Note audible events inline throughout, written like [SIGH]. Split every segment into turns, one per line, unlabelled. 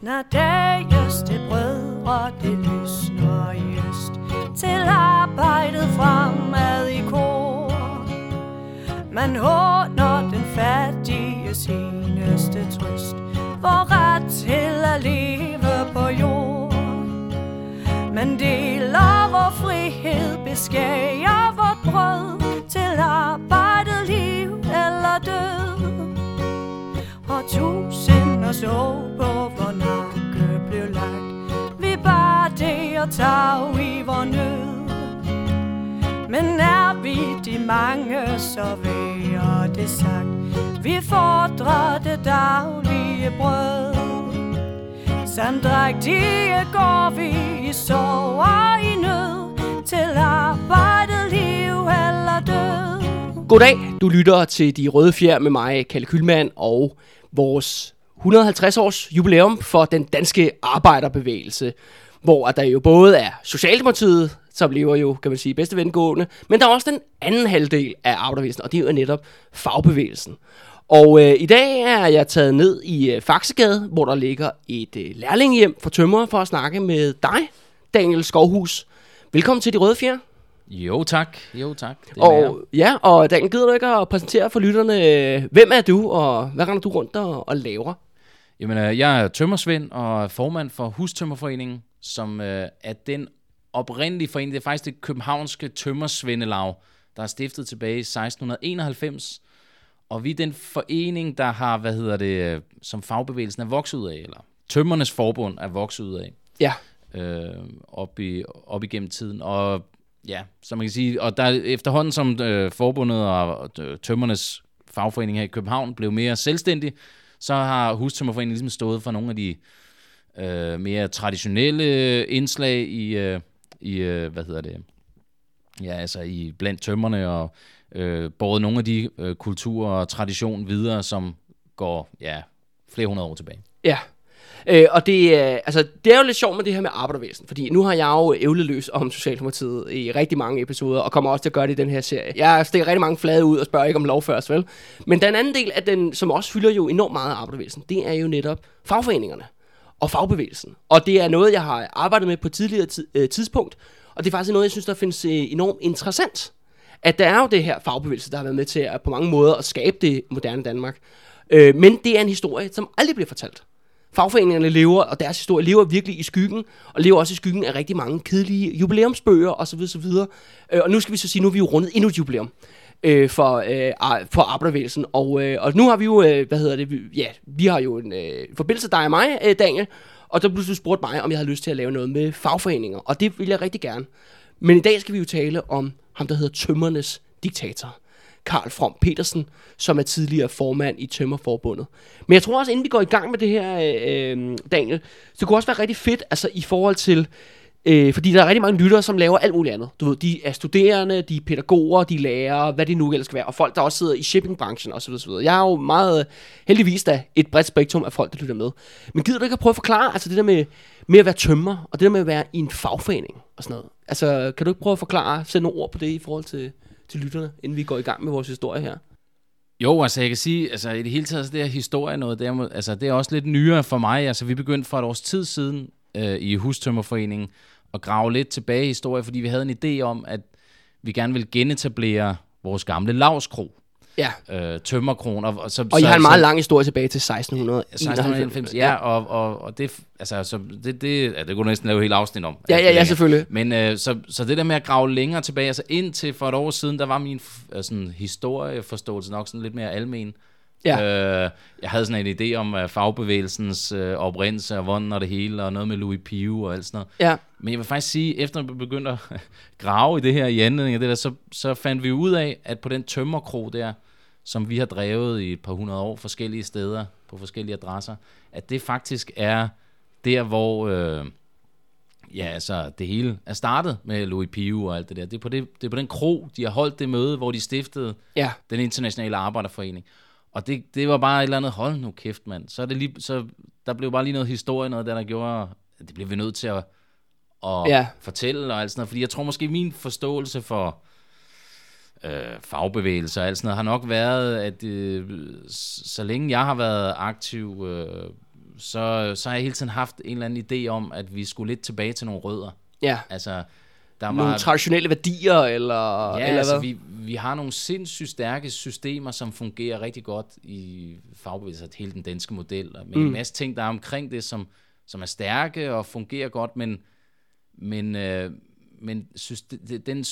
Snart dages brød, brødre, det lysner i øst Til arbejdet fremad i kor. Man håner den fattiges eneste trøst For ret til at leve på jord. Man deler vor frihed, beskærer vort brød Til arbejdet liv eller død. Og så på hvor nakke blev lagt. Vi bar det og tag i vor nød. Men er vi de mange, så værer det sagt. Vi fordrer det daglige brød. Samdrægtige går vi i sorg og i nød. Til arbejdet, liv eller død.
Goddag, du lytter til De Røde Fjer med mig, Kalle Kylmand, og vores 150 års jubilæum for den danske arbejderbevægelse, hvor der jo både er Socialdemokratiet, som lever jo, kan man sige, bedste vengående, men der er også den anden halvdel af arbejderbevægelsen, og det er jo netop fagbevægelsen. Og øh, i dag er jeg taget ned i øh, Faxegade, hvor der ligger et øh, lærlinghjem for tømrere for at snakke med dig, Daniel Skovhus. Velkommen til De Røde Fjer.
Jo tak, jo tak. Det er
Og ja, og Daniel, gider du ikke at præsentere for lytterne, øh, hvem er du, og hvad render du rundt og, og laver?
Jamen, øh, jeg er tømmersvend og formand for Hustømmerforeningen, som øh, er den oprindelige forening. Det er faktisk det københavnske tømmersvendelag, der er stiftet tilbage i 1691. Og vi er den forening, der har, hvad hedder det, øh, som fagbevægelsen er vokset ud af, eller Tømmernes Forbund er vokset ud af,
Ja,
øh, op, i, op igennem tiden. Og ja, så man kan sige, og der efterhånden som øh, forbundet og øh, tømmernes fagforening her i København blev mere selvstændig, så har Hustømmerforeningen ligesom stået for nogle af de øh, mere traditionelle indslag i, øh, i øh, hvad hedder det, ja, altså i blandt tømmerne og øh, båret nogle af de øh, kulturer og tradition videre, som går, ja, flere hundrede år tilbage.
ja. Øh, og det, øh, altså, det er jo lidt sjovt med det her med arbejdervæsen, fordi nu har jeg jo ævlet løs om Socialdemokratiet i rigtig mange episoder, og kommer også til at gøre det i den her serie. Jeg stikker rigtig mange flade ud og spørger ikke om lov først, vel? Men den anden del af den, som også fylder jo enormt meget af arbejdervæsen, det er jo netop fagforeningerne og fagbevægelsen. Og det er noget, jeg har arbejdet med på tidligere øh, tidspunkt, og det er faktisk noget, jeg synes, der findes øh, enormt interessant. At der er jo det her fagbevægelse, der har været med til at på mange måder at skabe det moderne Danmark. Øh, men det er en historie, som aldrig bliver fortalt. Fagforeningerne lever, og deres historie lever virkelig i skyggen, og lever også i skyggen af rigtig mange kedelige jubilæumsbøger osv. osv. Øh, og nu skal vi så sige, nu er vi jo rundet endnu et jubilæum øh, for, øh, for arbejdervægelsen. Og, øh, og nu har vi jo, øh, hvad hedder det, vi- ja, vi har jo en øh, forbindelse, dig og mig, øh, Daniel, og der blev du spurgt mig, om jeg havde lyst til at lave noget med fagforeninger, og det vil jeg rigtig gerne. Men i dag skal vi jo tale om ham, der hedder Tømmernes diktator. Karl From Petersen, som er tidligere formand i Tømmerforbundet. Men jeg tror også, inden vi går i gang med det her, øh, øh Daniel, så det kunne også være rigtig fedt, altså i forhold til, øh, fordi der er rigtig mange lyttere, som laver alt muligt andet. Du ved, de er studerende, de er pædagoger, de er lærere, hvad det nu ellers skal være, og folk, der også sidder i shippingbranchen osv. osv. Jeg er jo meget, øh, heldigvis da, et bredt spektrum af folk, der lytter med. Men gider du ikke at prøve at forklare, altså det der med, med at være tømmer, og det der med at være i en fagforening og sådan noget. Altså, kan du ikke prøve at forklare, sætte nogle ord på det i forhold til, til lytterne, inden vi går i gang med vores historie her?
Jo, altså jeg kan sige, altså i det hele taget, så det her historie noget, det er, altså, det er også lidt nyere for mig. Altså vi begyndte for et års tid siden øh, i Hustømmerforeningen at grave lidt tilbage i historie, fordi vi havde en idé om, at vi gerne ville genetablere vores gamle lavskro,
Ja,
øh, tømmerkron. Og, så,
og I
så,
har en meget
så,
lang historie tilbage til 1691.
1691, ja, og, og, og det, altså, så det, det, ja, det kunne næsten lave helt afsnit om.
Ja, ja, ja, selvfølgelig.
Men øh, så, så det der med at grave længere tilbage, altså indtil for et år siden, der var min øh, sådan, historieforståelse nok sådan lidt mere almen.
Ja.
Øh, jeg havde sådan en idé om uh, fagbevægelsens øh, oprindelse og hvordan og det hele, og noget med Louis Pio og alt sådan noget.
Ja,
Men jeg vil faktisk sige, efter vi begyndte at [LAUGHS] grave i det her i anledning af det der, så, så fandt vi ud af, at på den tømmerkro der, som vi har drevet i et par hundrede år forskellige steder, på forskellige adresser, at det faktisk er der, hvor øh, ja, altså, det hele er startet med Louis Pio og alt det der. Det er, på det, det er på den kro, de har holdt det møde, hvor de stiftede
ja,
den internationale arbejderforening. Og det, det var bare et eller andet, hold nu kæft, mand. Så, er det lige, så der blev bare lige noget historie, noget der, der gjorde, det blev vi nødt til at, at
Ja.
ja. fortælle og alt sådan noget. Fordi jeg tror måske, min forståelse for øh, fagbevægelser og alt sådan noget, har nok været, at øh, så længe jeg har været aktiv, øh, så, så har jeg hele tiden haft en eller anden idé om, at vi skulle lidt tilbage til nogle rødder.
Ja.
Altså, der
Nogle
var,
traditionelle værdier, eller,
ja,
eller
altså,
hvad?
vi, vi har nogle sindssygt stærke systemer, som fungerer rigtig godt i fagbevægelsen, hele den danske model, og med mm. en masse ting, der er omkring det, som, som er stærke og fungerer godt, men, men, øh, men den,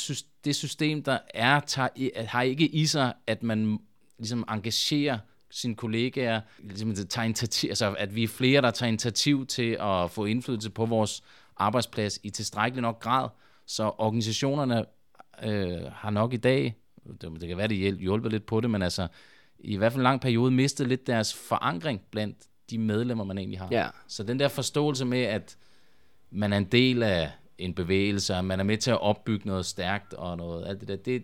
det system, der er, tager, har ikke i sig, at man ligesom engagerer sine kollegaer, ligesom tager initiativ, altså at vi er flere, der tager initiativ til at få indflydelse på vores arbejdsplads i tilstrækkelig nok grad, så organisationerne øh, har nok i dag, det, det kan være, det hjæl- hjælper lidt på det, men altså i hvert fald en lang periode mistet lidt deres forankring blandt de medlemmer, man egentlig har.
Ja.
Så den der forståelse med, at man er en del af en bevægelse, og man er med til at opbygge noget stærkt og noget, alt det der, det,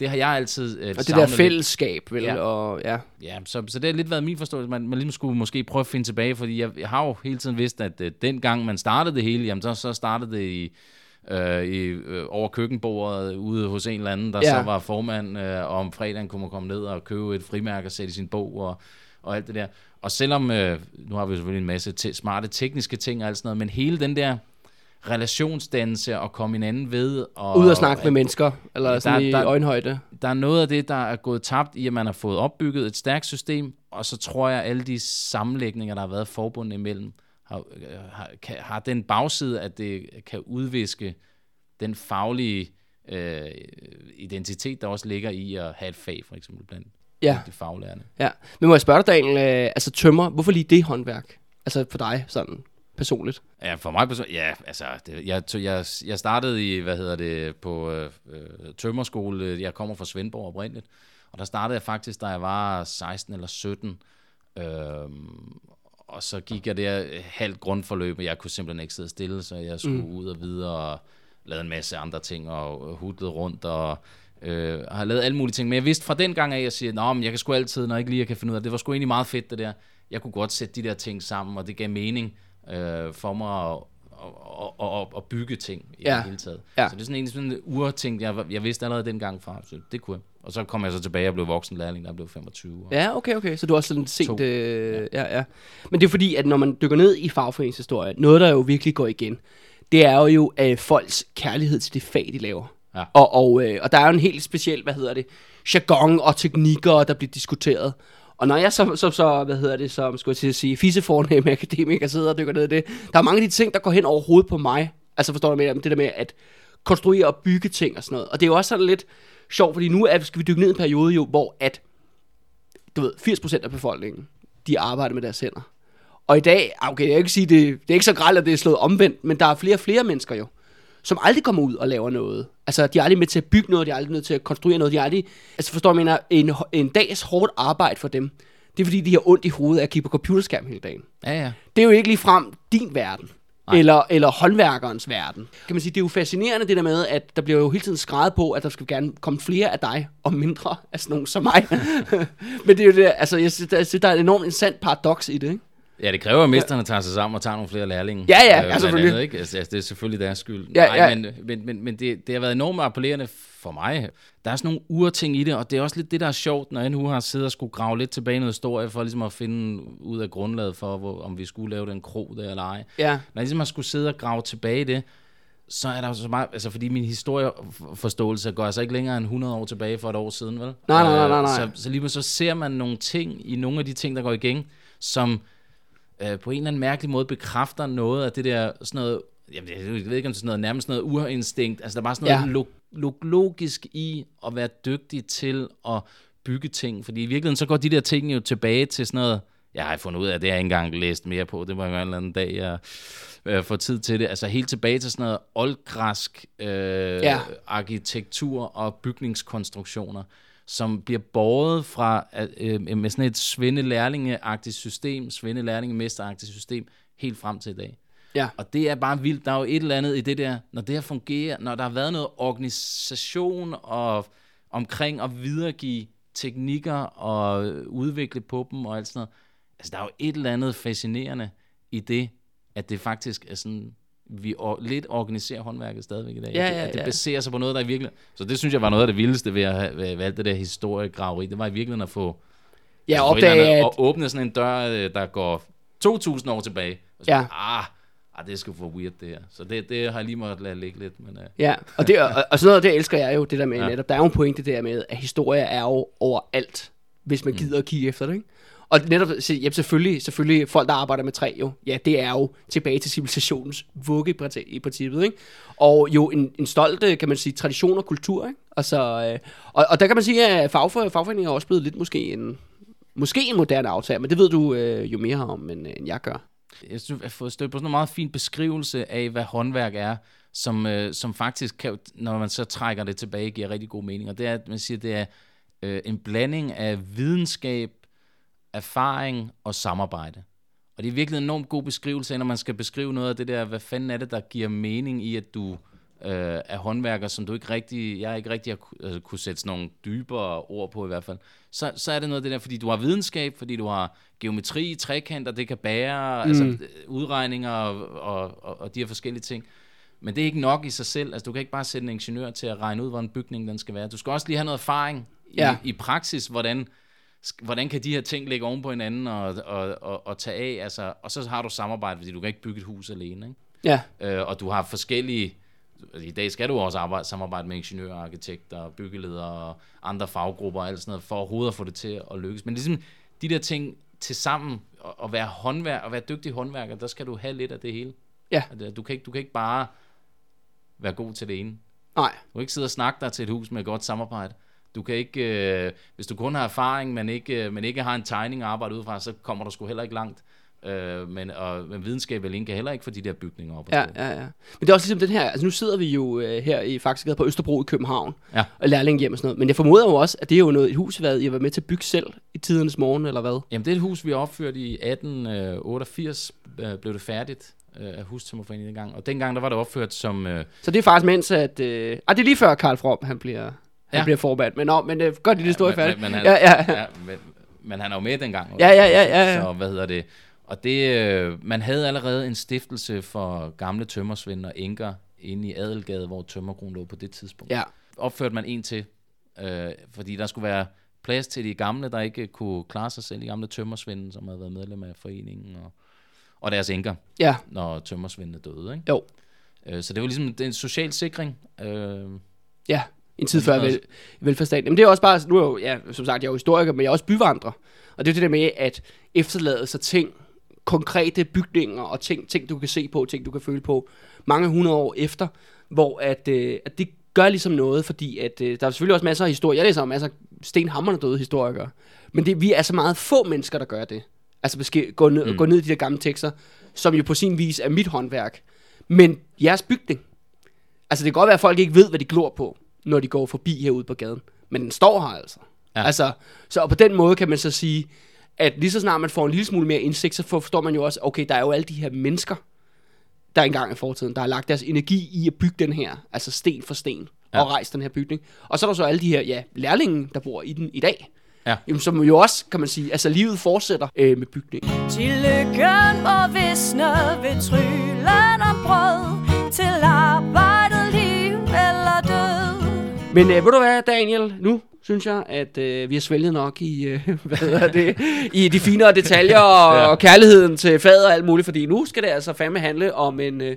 det har jeg altid øh,
Og det der
lidt.
fællesskab, vel?
Ja.
Og, ja.
Ja, så, så det har lidt været min forståelse. Man, man ligesom skulle måske prøve at finde tilbage, fordi jeg, jeg har jo hele tiden vidst, at øh, dengang man startede det hele, jamen så, så startede det i, øh, i, øh, over køkkenbordet ude hos en eller anden, der
ja.
så var formand, øh, og om fredagen kunne man komme ned og købe et frimærke og sætte i sin bog og, og alt det der. Og selvom, øh, nu har vi selvfølgelig en masse te- smarte tekniske ting og alt sådan noget, men hele den der relationsdannelse og komme hinanden ved. Og,
Ud og snakke med mennesker, eller
der-
sådan i
der-
øjenhøjde.
der er noget af det, der er gået tabt i, at man har fået opbygget et stærkt system, og så tror jeg, at alle de sammenlægninger, der har været forbundet imellem, har, øh, har, kan, har den bagside, at det kan udviske den faglige øh, identitet, der også ligger i at have et fag, for eksempel blandt
Ja.
de faglærerne.
Ja. Men må jeg spørge dig, Daniel, øh, altså tømmer, hvorfor lige det håndværk? Altså for dig, sådan personligt.
Ja, for mig person- ja, altså, det, jeg, jeg, jeg startede i, hvad hedder det, på øh, øh, tømmerskole. Jeg kommer fra Svendborg oprindeligt, og der startede jeg faktisk, da jeg var 16 eller 17. Øhm, og så gik jeg der øh, halvt grundforløb, og jeg kunne simpelthen ikke sidde stille, så jeg skulle mm. ud og videre og lavede en masse andre ting og hudlede rundt og øh, har lavet alle mulige ting. Men jeg vidste fra den gang af, at jeg siger, men jeg kan sgu altid, når jeg ikke lige kan finde ud af det. Det var sgu egentlig meget fedt, det der. Jeg kunne godt sætte de der ting sammen, og det gav mening øh, for mig at, at, at, at bygge ting i
Ja.
det hele taget.
Ja.
Så det er sådan en sådan en urting, jeg, jeg vidste allerede dengang fra, så det kunne jeg. Og så kom jeg så tilbage og blev voksen lærling, da jeg blev 25. Og,
Ja, okay, okay. Så du har også sådan set...
To.
Øh, ja. ja, Men det er fordi, at når man dykker ned i fagforeningshistorie, noget, der jo virkelig går igen, det er jo øh, folks kærlighed til det fag, de laver.
Ja.
Og, og, øh, og der er jo en helt speciel, hvad hedder det, jargon og teknikker, der bliver diskuteret. Og når jeg så, så, så hvad hedder det, som skulle jeg til at sige, fisefornemme akademiker sidder og dykker ned i det, der er mange af de ting, der går hen over hovedet på mig. Altså forstår du med det der med at konstruere og bygge ting og sådan noget. Og det er jo også sådan lidt sjovt, fordi nu er, skal vi dykke ned i en periode jo, hvor at, du ved, 80% af befolkningen, de arbejder med deres hænder. Og i dag, ah, okay, jeg kan ikke sige, det, det er ikke så grelt, at det er slået omvendt, men der er flere og flere mennesker jo, som aldrig kommer ud og laver noget. Altså, de er aldrig med til at bygge noget, de er aldrig med til at konstruere noget, de er aldrig... Altså, forstår jeg mener, en, en dags hårdt arbejde for dem, det er fordi, de har ondt i hovedet af at kigge på computerskærm hele dagen.
ja, ja.
Det er jo ikke lige frem din verden. Eller, eller håndværkerens verden. Kan man sige, det er jo fascinerende det der med, at der bliver jo hele tiden skrevet på, at der skal gerne komme flere af dig, og mindre af sådan nogen som mig. [LAUGHS] Men det er jo det, altså jeg synes, der, jeg synes, der er et enormt interessant paradoks i det, ikke?
Ja, det kræver, at mesterne tager sig sammen og tager nogle flere lærlinge.
Ja, ja,
øh,
ja, selvfølgelig.
Andet, ikke? Altså, det er selvfølgelig deres skyld.
Ja,
Nej,
ja.
Men, men, men, men det, det har været enormt appellerende for mig. Der er sådan nogle urting i det, og det er også lidt det, der er sjovt, når jeg nu har siddet og skulle grave lidt tilbage i noget historie, for ligesom at finde ud af grundlaget for, hvor, om vi skulle lave den krog der eller ej.
Ja.
Når jeg ligesom har skulle sidde og grave tilbage i det, så er der så meget, altså fordi min historieforståelse går altså ikke længere end 100 år tilbage for et år siden, vel?
Nej, nej, nej, nej,
Øh,
nej.
Så, så lige så ser man nogle ting i nogle af de ting, der går igen, som øh, på en eller anden mærkelig måde bekræfter noget af det der, sådan noget, jamen, jeg ved ikke om det er sådan noget, nærmest noget urinstinkt, altså der er bare sådan noget
Ja.
log, log, logisk i at være dygtig til at bygge ting, fordi i virkeligheden så går de der ting jo tilbage til sådan noget, jeg har fundet ud af, at det har jeg ikke engang læst mere på, det var en eller anden dag, jeg øh, får tid til det, altså helt tilbage til sådan noget oldgræsk øh,
Ja.
arkitektur og bygningskonstruktioner, som bliver båret fra øh, med sådan et svendelærlingeagtigt system, svendelærlingemesteragtigt system, helt frem til i dag.
Ja.
Og det er bare vildt. Der er jo et eller andet i det der, når det her fungerer, når der har været noget organisation og omkring at videregive teknikker og udvikle på dem og alt sådan noget. Altså, der er jo et eller andet fascinerende i det, at det faktisk er sådan, vi or- lidt organiserer håndværket stadigvæk i dag.
Ja, ja,
at det baserer sig på noget, der er virkelig... Så det synes jeg var noget af det vildeste ved at have ved alt det der historiegraveri. Det var i virkeligheden at få
Ja,
altså,
opdage,
andet-
at...
åbne sådan en dør, øh, der går 2.000 år tilbage. Og så,
Ja.
Ah, ah, det sgu for weird det her. Så det, det har jeg lige måttet lade ligge lidt. Men, uh,
Ja, og, det, og, og sådan noget, det elsker jeg jo, det der med ja. Netop. Der er jo en pointe der med, at historie er jo overalt, hvis man gider at kigge efter det, ikke? Og netop, ja, selvfølgelig, selvfølgelig folk, der arbejder med træ jo, ja, det er jo tilbage til civilisationens vugge i princippet, ikke? Og jo en, en stolt, øh, kan man sige, tradition og kultur, ikke? Altså, øh, og, og der kan man sige, at fagfor, fagforeninger er også blevet lidt måske en, måske en moderne aftale, men det ved du øh, jo mere om, end, end jeg gør.
jeg synes, jeg har fået stødt på sådan en meget fin beskrivelse af, hvad håndværk er, som, øh, som faktisk, kan, når man så trækker det tilbage, giver rigtig god mening. Og det er, at man siger, det er øh, en blanding af videnskab, erfaring og samarbejde. Og det er virkelig en enormt god beskrivelse når man skal beskrive noget af det der, hvad fanden er det, der giver mening i, at du øh, er håndværker, som du ikke rigtig, jeg ikke rigtig har altså, kunne sætte sådan nogle dybere ord på i hvert fald. Så, så er det noget af det der, fordi du har videnskab, fordi du har geometri, trekanter, det kan bære, mm. altså udregninger og, og, og, og de her forskellige ting. Men det er ikke nok i sig selv. Altså, du kan ikke bare sætte en ingeniør til at regne ud, hvor en bygning den skal være. Du skal også lige have noget erfaring
Ja.
i, i praksis, hvordan, hvordan kan de her ting ligge oven på hinanden og, og, og, og tage af. Altså, og så har du samarbejde, fordi du kan ikke bygge et hus alene. Ikke?
Ja,
Øh, og du har forskellige... altså, I dag skal du også arbejde, samarbejde med ingeniører, arkitekter, byggeledere og andre faggrupper og alt sådan noget, for overhovedet at få det til at lykkes. Men ligesom de der ting til sammen, og, og være håndværk, og være dygtig håndværker, der skal du have lidt af det hele.
Ja.
Det- Du kan, ikke, du kan ikke bare være god til det ene.
nej,
Du kan ikke sidde og snakke dig til et hus med et godt samarbejde. Du kan ikke, øh, hvis du kun har erfaring, men ikke, øh, men ikke har en tegning at arbejde ud fra, så kommer du sgu heller ikke langt. Øh, men, og, men videnskab alene kan heller ikke få de der bygninger op.
Ja, ja, ja. Men det er også ligesom den her, altså nu sidder vi jo øh, her i faktisk på Østerbro i København,
Ja.
og lærling hjem og sådan noget, men jeg formoder jo også, at det er jo noget, et hus, hvad I har været med til at bygge selv i tidernes morgen, eller hvad?
Jamen, det er et hus, vi har opført i 1888, øh, blev det færdigt øh, af hustømmerforeningen dengang. Og dengang, der var det opført som... Øh,
Så det er faktisk mens, at... Øh, ah, det er lige før Karl From, han bliver, han
Ja.
bliver formand, men, nå, men øh, godt lige det store
men, men, men, han,
ja, ja, ja.
ja, men, men han er jo med dengang.
Ja, ja, ja, ja, ja.
Så hvad hedder det? Og det, øh, man havde allerede en stiftelse for gamle tømmersvend og enker inde i Adelgade, hvor tømmerkronen lå på det tidspunkt.
ja.
Opførte man en til, øh, fordi der skulle være plads til de gamle, der ikke kunne klare sig selv, de gamle tømmersvende, som havde været medlem af foreningen, og, og deres enker,
Ja,
når tømmersvendene døde. Ikke?
jo.
Øh, Så det var ligesom en social sikring. Øh,
Ja, en tid
Men
før vel, velfærdsstaten. Jamen det er også bare, nu er jeg jo, ja, som sagt, jeg er jo historiker, men jeg er også byvandrer. Og det er det der med, at efterlade sig ting, konkrete bygninger og ting, ting du kan se på, ting du kan føle på, mange hundrede år efter, hvor at, øh, at det gør ligesom noget, fordi at, øh, der er selvfølgelig også masser af historier. Jeg læser om masser af stenhammerne døde historikere. Men det, vi er så meget få mennesker, der gør det. Altså måske gå ned, mm. gå ned i de der gamle tekster, som jo på sin vis er mit håndværk. Men jeres bygning, Altså, det kan godt være, at folk ikke ved, hvad de glor på, når de går forbi herude på gaden. Men den står her altså. Ja. Altså, så og på den måde kan man så sige, at lige så snart man får en lille smule mere indsigt, så forstår man jo også, okay, der er jo alle de her mennesker, der engang i fortiden, der har lagt deres energi i at bygge den her, altså sten for sten, ja. Og rejse den her bygning. Og så er der så alle de her, ja, lærlinge, der bor i den i dag.
Ja.
Jamen, som jo også, kan man sige, altså livet fortsætter øh, med bygningen.
Til lykken må visne ved tryllen om brød Til død
Men øh, ved du hvad, Daniel, nu synes jeg, at øh, vi har svælget nok i, øh, [LAUGHS] hvad hedder det, i de finere detaljer [LAUGHS] og, ja. Og kærligheden til fadet og alt muligt, fordi nu skal det altså fandme handle om en, øh,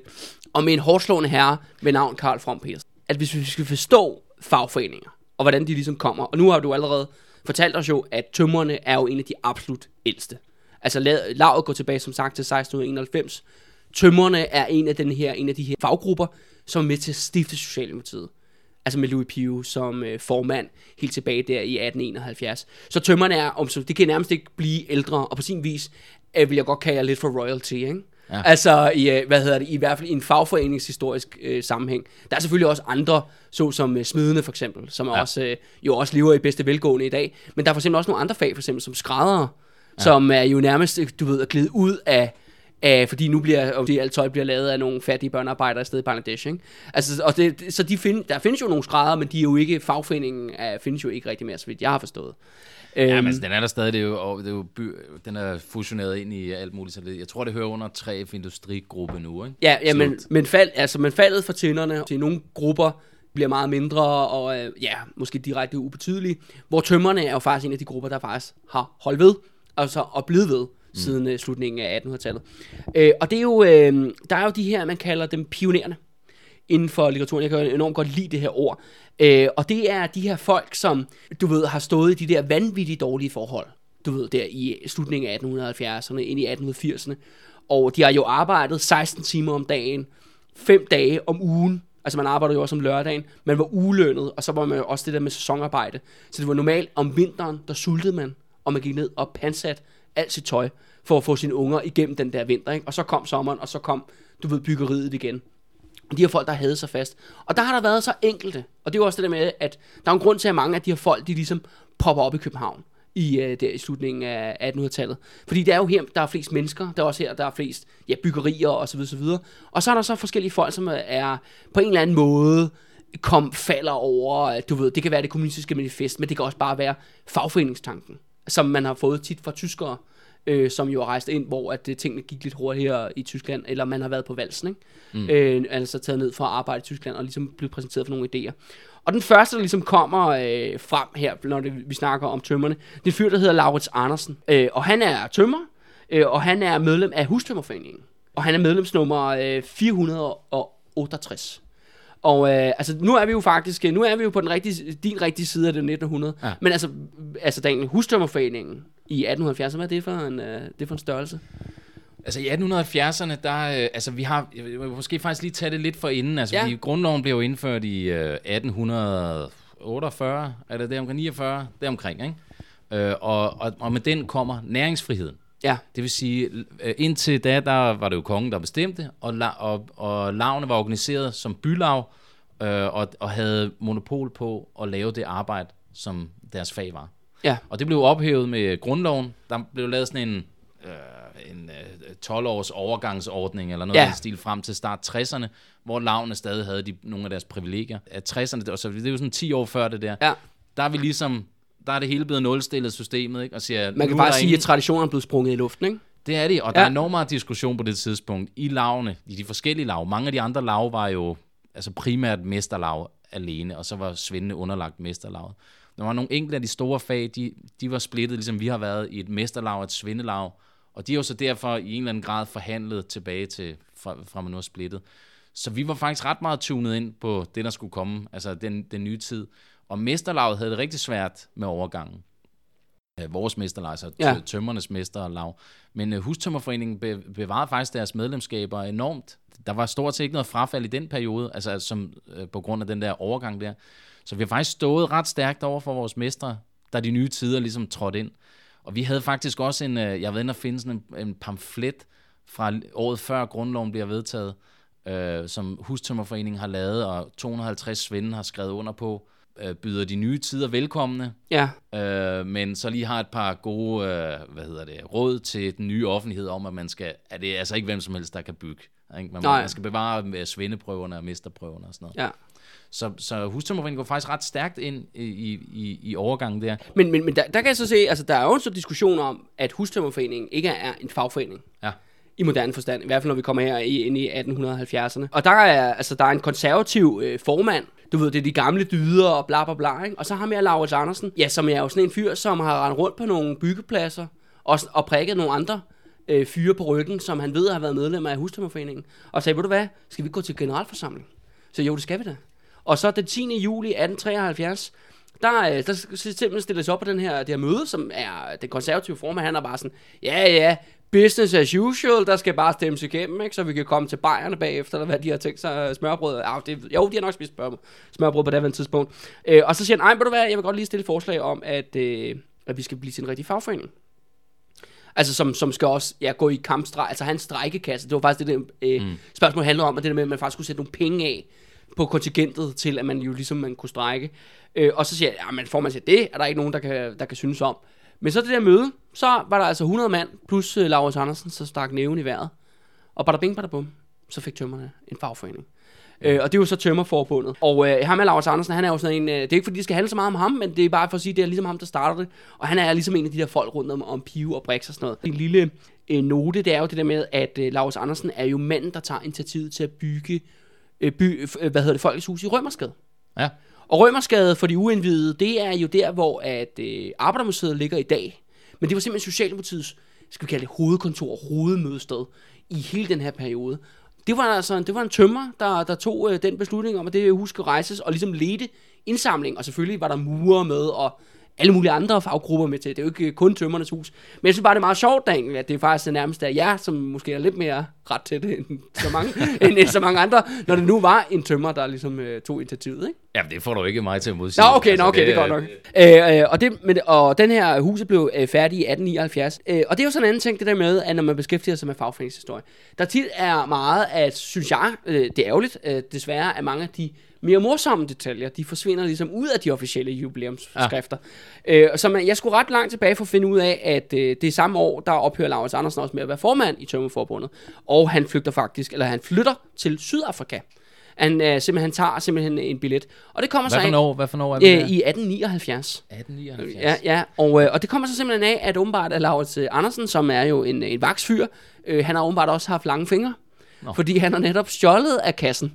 om en hårdslående herre ved navn Karl From Petersen. At hvis vi skal forstå fagforeninger, og hvordan de ligesom kommer, og nu har du allerede fortalt os jo, at tømmerne er jo en af de absolut ældste. Altså la- lavet går tilbage som sagt til 1691. Tømmerne er en af, den her, en af de her faggrupper, som er med til at stifte Socialdemokratiet altså med Louis Pio som øh, formand helt tilbage der i 1871. Så tømmerne er, om så, det kan nærmest ikke blive ældre, og på sin vis øh, vil jeg godt kalde jer lidt for royalty, ikke? Ja. Altså, i, øh, hvad hedder det, i hvert fald i en fagforeningshistorisk øh, sammenhæng. Der er selvfølgelig også andre, såsom øh, smidene for eksempel, som ja.
Ja.
også, øh, jo også lever i bedste velgående i dag. Men der er for eksempel også nogle andre fag, for eksempel som skræddere, ja. som er jo nærmest, øh, du ved, at glide ud af, af, fordi nu bliver, og fordi alt tøj bliver lavet af nogle fattige børnearbejdere i stedet i Bangladesh, ikke? Altså, og det, det- så de find, der findes jo nogle skrædder, men de er jo ikke, fagforeningen er, findes jo ikke rigtig mere, så vidt jeg har forstået.
Ja,
Øhm,
men altså, den er der stadig, det er jo, og det er jo by, den er fusioneret ind i alt muligt. Så det, jeg tror, det hører under 3F Industrigruppe nu, ikke?
Ja, ja men, men, fald, altså, men faldet for tinderne til nogle grupper bliver meget mindre, og øh, ja, måske direkte ubetydelige, hvor tømmerne er jo faktisk en af de grupper, der faktisk har holdt ved, altså og blevet ved. Mm. siden mm. slutningen af 1800-tallet. Øh, og det er jo, øh, der er jo de her, man kalder dem pionerende inden for litteraturen. Jeg kan jo enormt godt lide det her ord. Øh, og det er de her folk, som, du ved, har stået i de der vanvittigt dårlige forhold. Du ved, der i slutningen af 1870'erne, ind i 1880'erne. Og de har jo arbejdet 16 timer om dagen, 5 dage om ugen. Altså man arbejdede jo også om lørdagen. Man var ulønnet, og så var man jo også det der med sæsonarbejde. Så det var normalt om vinteren, der sultede man, og man gik ned og pansat alt sit tøj for at få sine unger igennem den der vinter. Ikke? Og så kom sommeren, og så kom, du ved, byggeriet igen. De her folk, der havde sig fast. Og der har der været så enkelte. Og det er jo også det der med, at der er en grund til, at mange af de her folk, de ligesom popper op i København i, uh, der i slutningen af 1800-tallet. Fordi det er jo her, der er flest mennesker. Der er også her, der er flest ja, byggerier og så videre, så videre. Og så er der så forskellige folk, som er på en eller anden måde kom, falder over, du ved, det kan være det kommunistiske manifest, men det kan også bare være fagforeningstanken, som man har fået tit fra tyskere, øh, som jo har rejst ind, hvor at det, tingene gik lidt hurtigere i Tyskland, eller man har været på valsen, ikke? Mm. Øh, altså taget ned for at arbejde i Tyskland, og ligesom blevet præsenteret for nogle idéer. Og den første, der ligesom kommer øh, frem her, når det, vi snakker om tømmerne, det er en fyr, der hedder Laurits Andersen. Øh, og han er tømmer, øh, og han er medlem af Hustømmerforeningen. Og han er medlemsnummer øh, 468. Og øh, altså, nu er vi jo faktisk, nu er vi jo på den rigtige, din rigtige side af det 1900. Ja. Men altså, altså Daniel, Hustømmerforeningen i 1870, hvad er det for en, øh, det for en størrelse?
Altså i 1870'erne, der, øh, altså vi har, vil måske faktisk lige tage det lidt for inden, altså
Ja.
fordi grundloven blev jo indført i øh, 1848, er det omkring 49, deromkring, ikke? Øh, og, og, og med den kommer næringsfriheden.
Ja,
Det vil sige, øh, indtil da, der var det jo kongen, der bestemte, og, la, og, og lavene var organiseret som bylav, øh, og, og havde monopol på at lave det arbejde, som deres fag var.
ja,
Og det blev ophævet med grundloven. Der blev lavet sådan en, øh, en øh, 12-års overgangsordning, eller noget
Ja.
af den stil, frem til start 60'erne, hvor lavene stadig havde de, nogle af deres privilegier. At 60'erne, og så det er jo sådan 10 år før det der,
ja.
der er vi ligesom, der er det hele blevet nulstillet systemet, ikke? Og siger,
Man kan bare
der
sige,
ingen-
at traditionen er blevet sprunget i luften, ikke?
det er det, og der
Ja.
ja. er enormt meget diskussion på det tidspunkt i lavene, i de forskellige lav. Mange af de andre lav var jo altså primært mesterlav alene, og så var svendene underlagt mesterlavet. Der var nogle enkelte af de store fag, de, de var splittet, ligesom vi har været i et mesterlav og et svendelav, og de er jo så derfor i en eller anden grad forhandlet tilbage til, fra, fra man nu er splittet. Så vi var faktisk ret meget tunet ind på det, der skulle komme, altså den, den nye tid. Og mesterlaget havde det rigtig svært med overgangen øh, vores mesterlag, altså
Ja.
tømmernes mesterlag. Men øh, Hustømmerforeningen be, bevarede faktisk deres medlemskaber enormt. Der var stort set ikke noget frafald i den periode, altså som, øh, på grund af den der overgang der. Så vi har faktisk stået ret stærkt over for vores mestre, da de nye tider ligesom trådte ind. Og vi havde faktisk også en, øh, jeg ved inde at finde sådan en, en pamflet fra året før grundloven bliver vedtaget, øh, som Hustømmerforeningen har lavet, og 250 svende har skrevet under på, øh, byder de nye tider velkomne,
Ja,
øh, men så lige har et par gode, øh, hvad hedder det, råd til den nye offentlighed om, at man skal, at det er altså ikke hvem som helst, der kan bygge. Ikke? Man, må, man skal bevare øh, svendeprøverne og mesterprøverne og sådan noget.
ja.
Så, så Hustømmerforeningen går faktisk ret stærkt ind i, i, i, i overgangen der.
Men, men, men der, der kan jeg så se, altså der er jo en så diskussion om, at Hustømmerforeningen ikke er en fagforening.
Ja
i moderne forstand, i hvert fald når vi kommer her ind i 1870'erne. Og der er, altså, der er en konservativ øh, formand, du ved, det er de gamle dyder og bla bla bla, ikke? Og så har vi Laurits Andersen, ja, som er jo sådan en fyr, som har rendt rundt på nogle byggepladser, og, og prikket nogle andre øh, fyre på ryggen, som han ved har været medlemmer af Hustømmerforeningen, og sagde, ved du hvad, skal vi ikke gå til generalforsamling? Så jo, det skal vi da. Og så den 10. juli 1873, der, øh, der simpelthen stilles op på den her, det her møde, som er den konservative formand, han er bare sådan, ja ja, business as usual, der skal bare stemmes igennem, ikke? så vi kan komme til bajerne bagefter, eller hvad de har tænkt sig, smørbrød. Ja, det, jo, de har nok spist smør, smørbrød på det her tidspunkt. Øh, og så siger han, ej, ved du hvad, jeg vil godt lige stille et forslag om, at, øh, at vi skal blive til en rigtig fagforening. Altså som, som skal også ja, gå i kampstrejk, altså hans strækkekasse, det var faktisk det, der øh, mm. spørgsmål handlede om, at det der med, at man faktisk skulle sætte nogle penge af på kontingentet til, at man jo ligesom man kunne strække. Øh, og så siger jeg, ja, men får man siger det, er der ikke nogen, der kan, der kan synes om. Men så det der møde, så var der altså 100 mand, plus uh, Laurits Andersen, så stak næven i vejret. Og bada bing, bada bum, så fik tømmerne en fagforening. Øh, og det er jo så Tømmerforbundet. Og øh, ham med Lars Andersen, han er jo sådan en, øh, det er ikke fordi, det skal handle så meget om ham, men det er bare for at sige, det er ligesom ham, der starter det. Og han er ligesom en af de der folk rundt om, om Pive og Brix og sådan noget. En lille øh, note, det er jo det der med, at øh, Lars Andersen er jo manden, der tager initiativet til at bygge, øh, by, øh, hvad hedder det, Folkets Hus i Rømmerskade.
Ja.
Og Rømersgade for de uindvidede, det er jo der, hvor at øh, Arbejdermuseet ligger i dag. Men det var simpelthen Socialdemokratiets, skal vi kalde det, hovedkontor, hovedmødested i hele den her periode. Det var altså det var en tømmer, der, der tog øh, den beslutning om, at det hus skulle rejses, og ligesom ledte indsamling, og selvfølgelig var der murer med, og alle mulige andre faggrupper med til. Det er jo ikke kun tømmernes hus. Men jeg synes bare, det er meget sjovt, Daniel, at det er faktisk det nærmeste af jer, som måske er lidt mere ret til det end så mange, [LAUGHS] end, end så mange andre, når det nu var en tømmer, der ligesom øh, tog initiativet, ikke?
Ja, det får du ikke mig til at modsige.
Nå, okay, altså, nå, okay, det, det er godt nok. Øh, øh, og, det, men, og den her huse blev øh, færdig i 1879. Øh, og det er jo sådan en anden ting, det der med, at når man beskæftiger sig med fagforeningshistorie, der tit er meget, at synes jeg, øh, det er ærgerligt, øh, desværre, at mange af de mere morsomme detaljer, de forsvinder ligesom ud af de officielle jubilæumsskrifter. Ja. Øh, så man, jeg skulle ret langt tilbage for at finde ud af, at øh, det er samme år, der ophører Lars Andersen også med at være formand i Tømmerforbundet. Og han flygter faktisk, eller han flytter til Sydafrika. Han, øh, simpelthen tager simpelthen en billet. Og det kommer
Hvad
så
for år, hvad for år er det
øh, i 1879.
1879.
Ja, ja og, øh, og det kommer så simpelthen af, at åbenbart at Laurits øh, Andersen, som er jo en, en vaksfyr, øh, han har åbenbart også haft lange fingre.
Nå.
Fordi han har netop stjålet af kassen,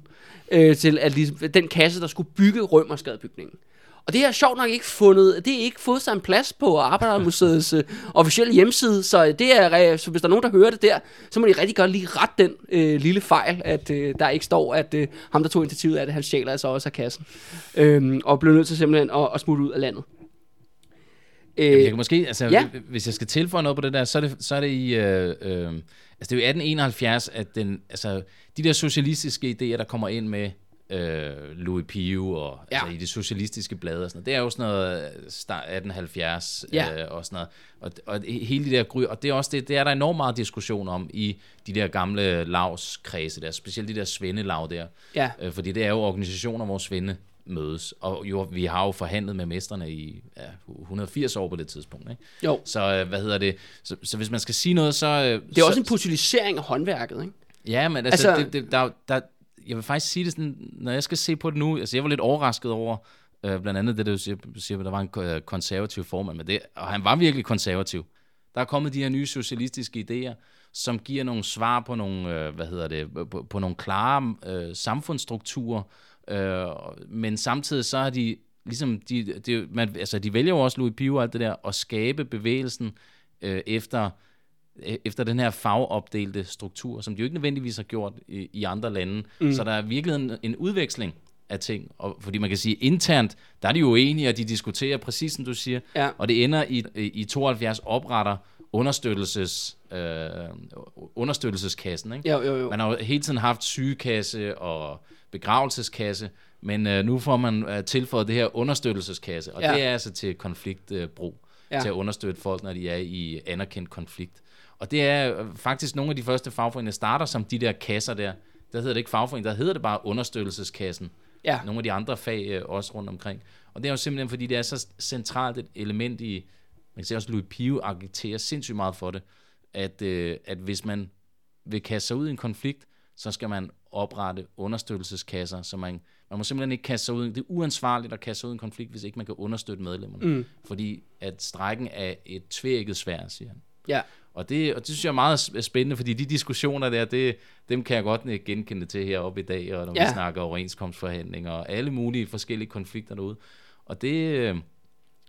øh, til at, ligesom, den kasse, der skulle bygge Rømersgadebygningen. Og det har sjovt nok ikke fundet, det er ikke fået sig en plads på Arbejdermuseets øh, officielle hjemmeside, så det er, øh, så hvis der er nogen, der hører det der, så må de rigtig godt lige rette den øh, lille fejl, at øh, der ikke står, at øh, ham, der tog initiativet af det, han stjæler altså også af kassen. Øhm, og blev nødt til simpelthen at, at smutte ud af landet. Øh,
Jamen, jeg kan måske, altså,
ja.
hvis jeg skal tilføje noget på det der, så er det, så er det i, øh, øh, altså det er jo i 1871, at den, altså, de der socialistiske idéer, der kommer ind med øh, Louis Pio og
Ja.
ja. altså, i de socialistiske blade og sådan noget, det er jo sådan noget øh, start 1870
Ja.
øh, og sådan noget, og, og hele de der gry, og det er også det, det er der enormt meget diskussion om i de der gamle lavskredse der, specielt de der svendelav der,
Ja.
øh, fordi det er jo organisationer, hvor svende mødes, og jo, vi har jo forhandlet med mesterne i ja, 180 år på det tidspunkt, ikke?
Jo.
Så øh, hvad hedder det? Så, så hvis man skal sige noget, så... Øh,
Det er også en potentialisering af håndværket, ikke?
Ja, men altså,
Altså-
det, det, der, der, jeg vil faktisk sige det sådan, når jeg skal se på det nu, altså jeg var lidt overrasket over, øh, blandt andet det, du siger, siger, at der var en øh, konservativ formand, men det, og han var virkelig konservativ. Der er kommet de her nye socialistiske idéer, som giver nogle svar på nogle, øh, hvad hedder det, på, på nogle klare øh, samfundsstrukturer, øh, men samtidig så har de, ligesom, de, de, man, altså de vælger jo også Louis Pio og alt det der, at skabe bevægelsen øh, efter øh, efter den her fagopdelte struktur, som de jo ikke nødvendigvis har gjort i, i andre lande. Mm. Så der er virkelig en, en udveksling af ting, og, fordi man kan sige, internt, der er de jo uenige, og de diskuterer præcis som du siger,
Ja.
og det ender i, i 72 opretter understøttelses, øh, understøttelseskassen. Ikke?
Jo, jo, jo.
Man har jo hele tiden haft sygekasse og begravelseskasse, men øh, nu får man øh, tilføjet det her understøttelseskasse, og
Ja.
det er altså til konfliktbrug,
Ja.
ja. til at understøtte folk, når de er i anerkendt konflikt. Og det er øh, faktisk nogle af de første fagforeninger, starter som de der kasser der. Der hedder det ikke fagforening, der hedder det bare understøttelseskassen.
Ja.
Nogle af de andre fag øh, også rundt omkring. Og det er jo simpelthen, fordi det er så centralt et element i, man kan sige også, Louis Pio agiterer sindssygt meget for det, at, øh, at hvis man vil kaste sig ud i en konflikt, så skal man oprette understøttelseskasser, så man, man må simpelthen ikke kaste sig ud. Det er uansvarligt at kaste sig ud i en konflikt, hvis ikke man kan understøtte medlemmerne. Mm. Fordi at strækken er et tvækket svær, siger han.
Ja.
Og det, og det synes jeg er meget sp- spændende, fordi de diskussioner der, det, dem kan jeg godt øh, genkende til heroppe i dag, og når ja.
Ja.
vi snakker overenskomstforhandlinger og alle mulige forskellige konflikter derude. Og det øh,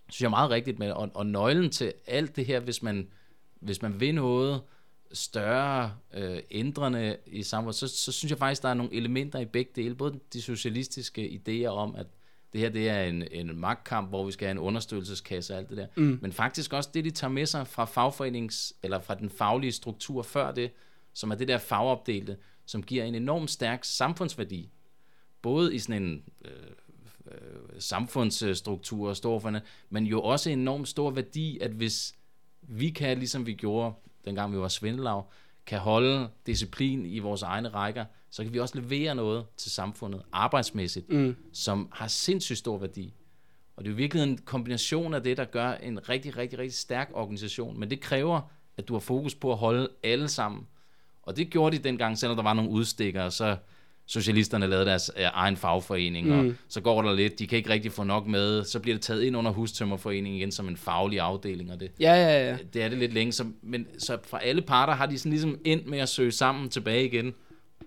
synes jeg er meget rigtigt med, og, og nøglen til alt det her, hvis man, hvis man vil noget større øh, ændrende i samfundet, så, så synes jeg faktisk, der er nogle elementer i begge dele, både de socialistiske idéer om, at det her det er en, en magtkamp, hvor vi skal have en understøttelseskasse og alt det der. Mm. Men faktisk også det, de tager med sig fra fagforenings, eller fra den faglige struktur før det, som er det der fagopdelte, som giver en enorm stærk samfundsværdi. Både i sådan en øh, øh, samfundsstruktur og stor for men jo også en enorm stor værdi, at hvis vi kan, ligesom vi gjorde, dengang vi var svindelav, kan holde disciplin i vores egne rækker, så kan vi også levere noget til samfundet arbejdsmæssigt, mm. som har sindssygt stor værdi. Og det er jo virkelig en kombination af det, der gør en rigtig, rigtig, rigtig stærk organisation. Men det kræver, at du har fokus på at holde alle sammen. Og det gjorde de dengang, selvom der var nogle udstikkere, så socialisterne lavede deres øh, egen fagforening, mm. og så går der lidt, de kan ikke rigtig få nok med, så bliver det taget ind under hustømmerforeningen igen som en faglig afdeling, og det,
Ja, ja, ja.
det er det lidt længe. Så, men så fra alle parter har de sådan ligesom endt med at søge sammen tilbage igen,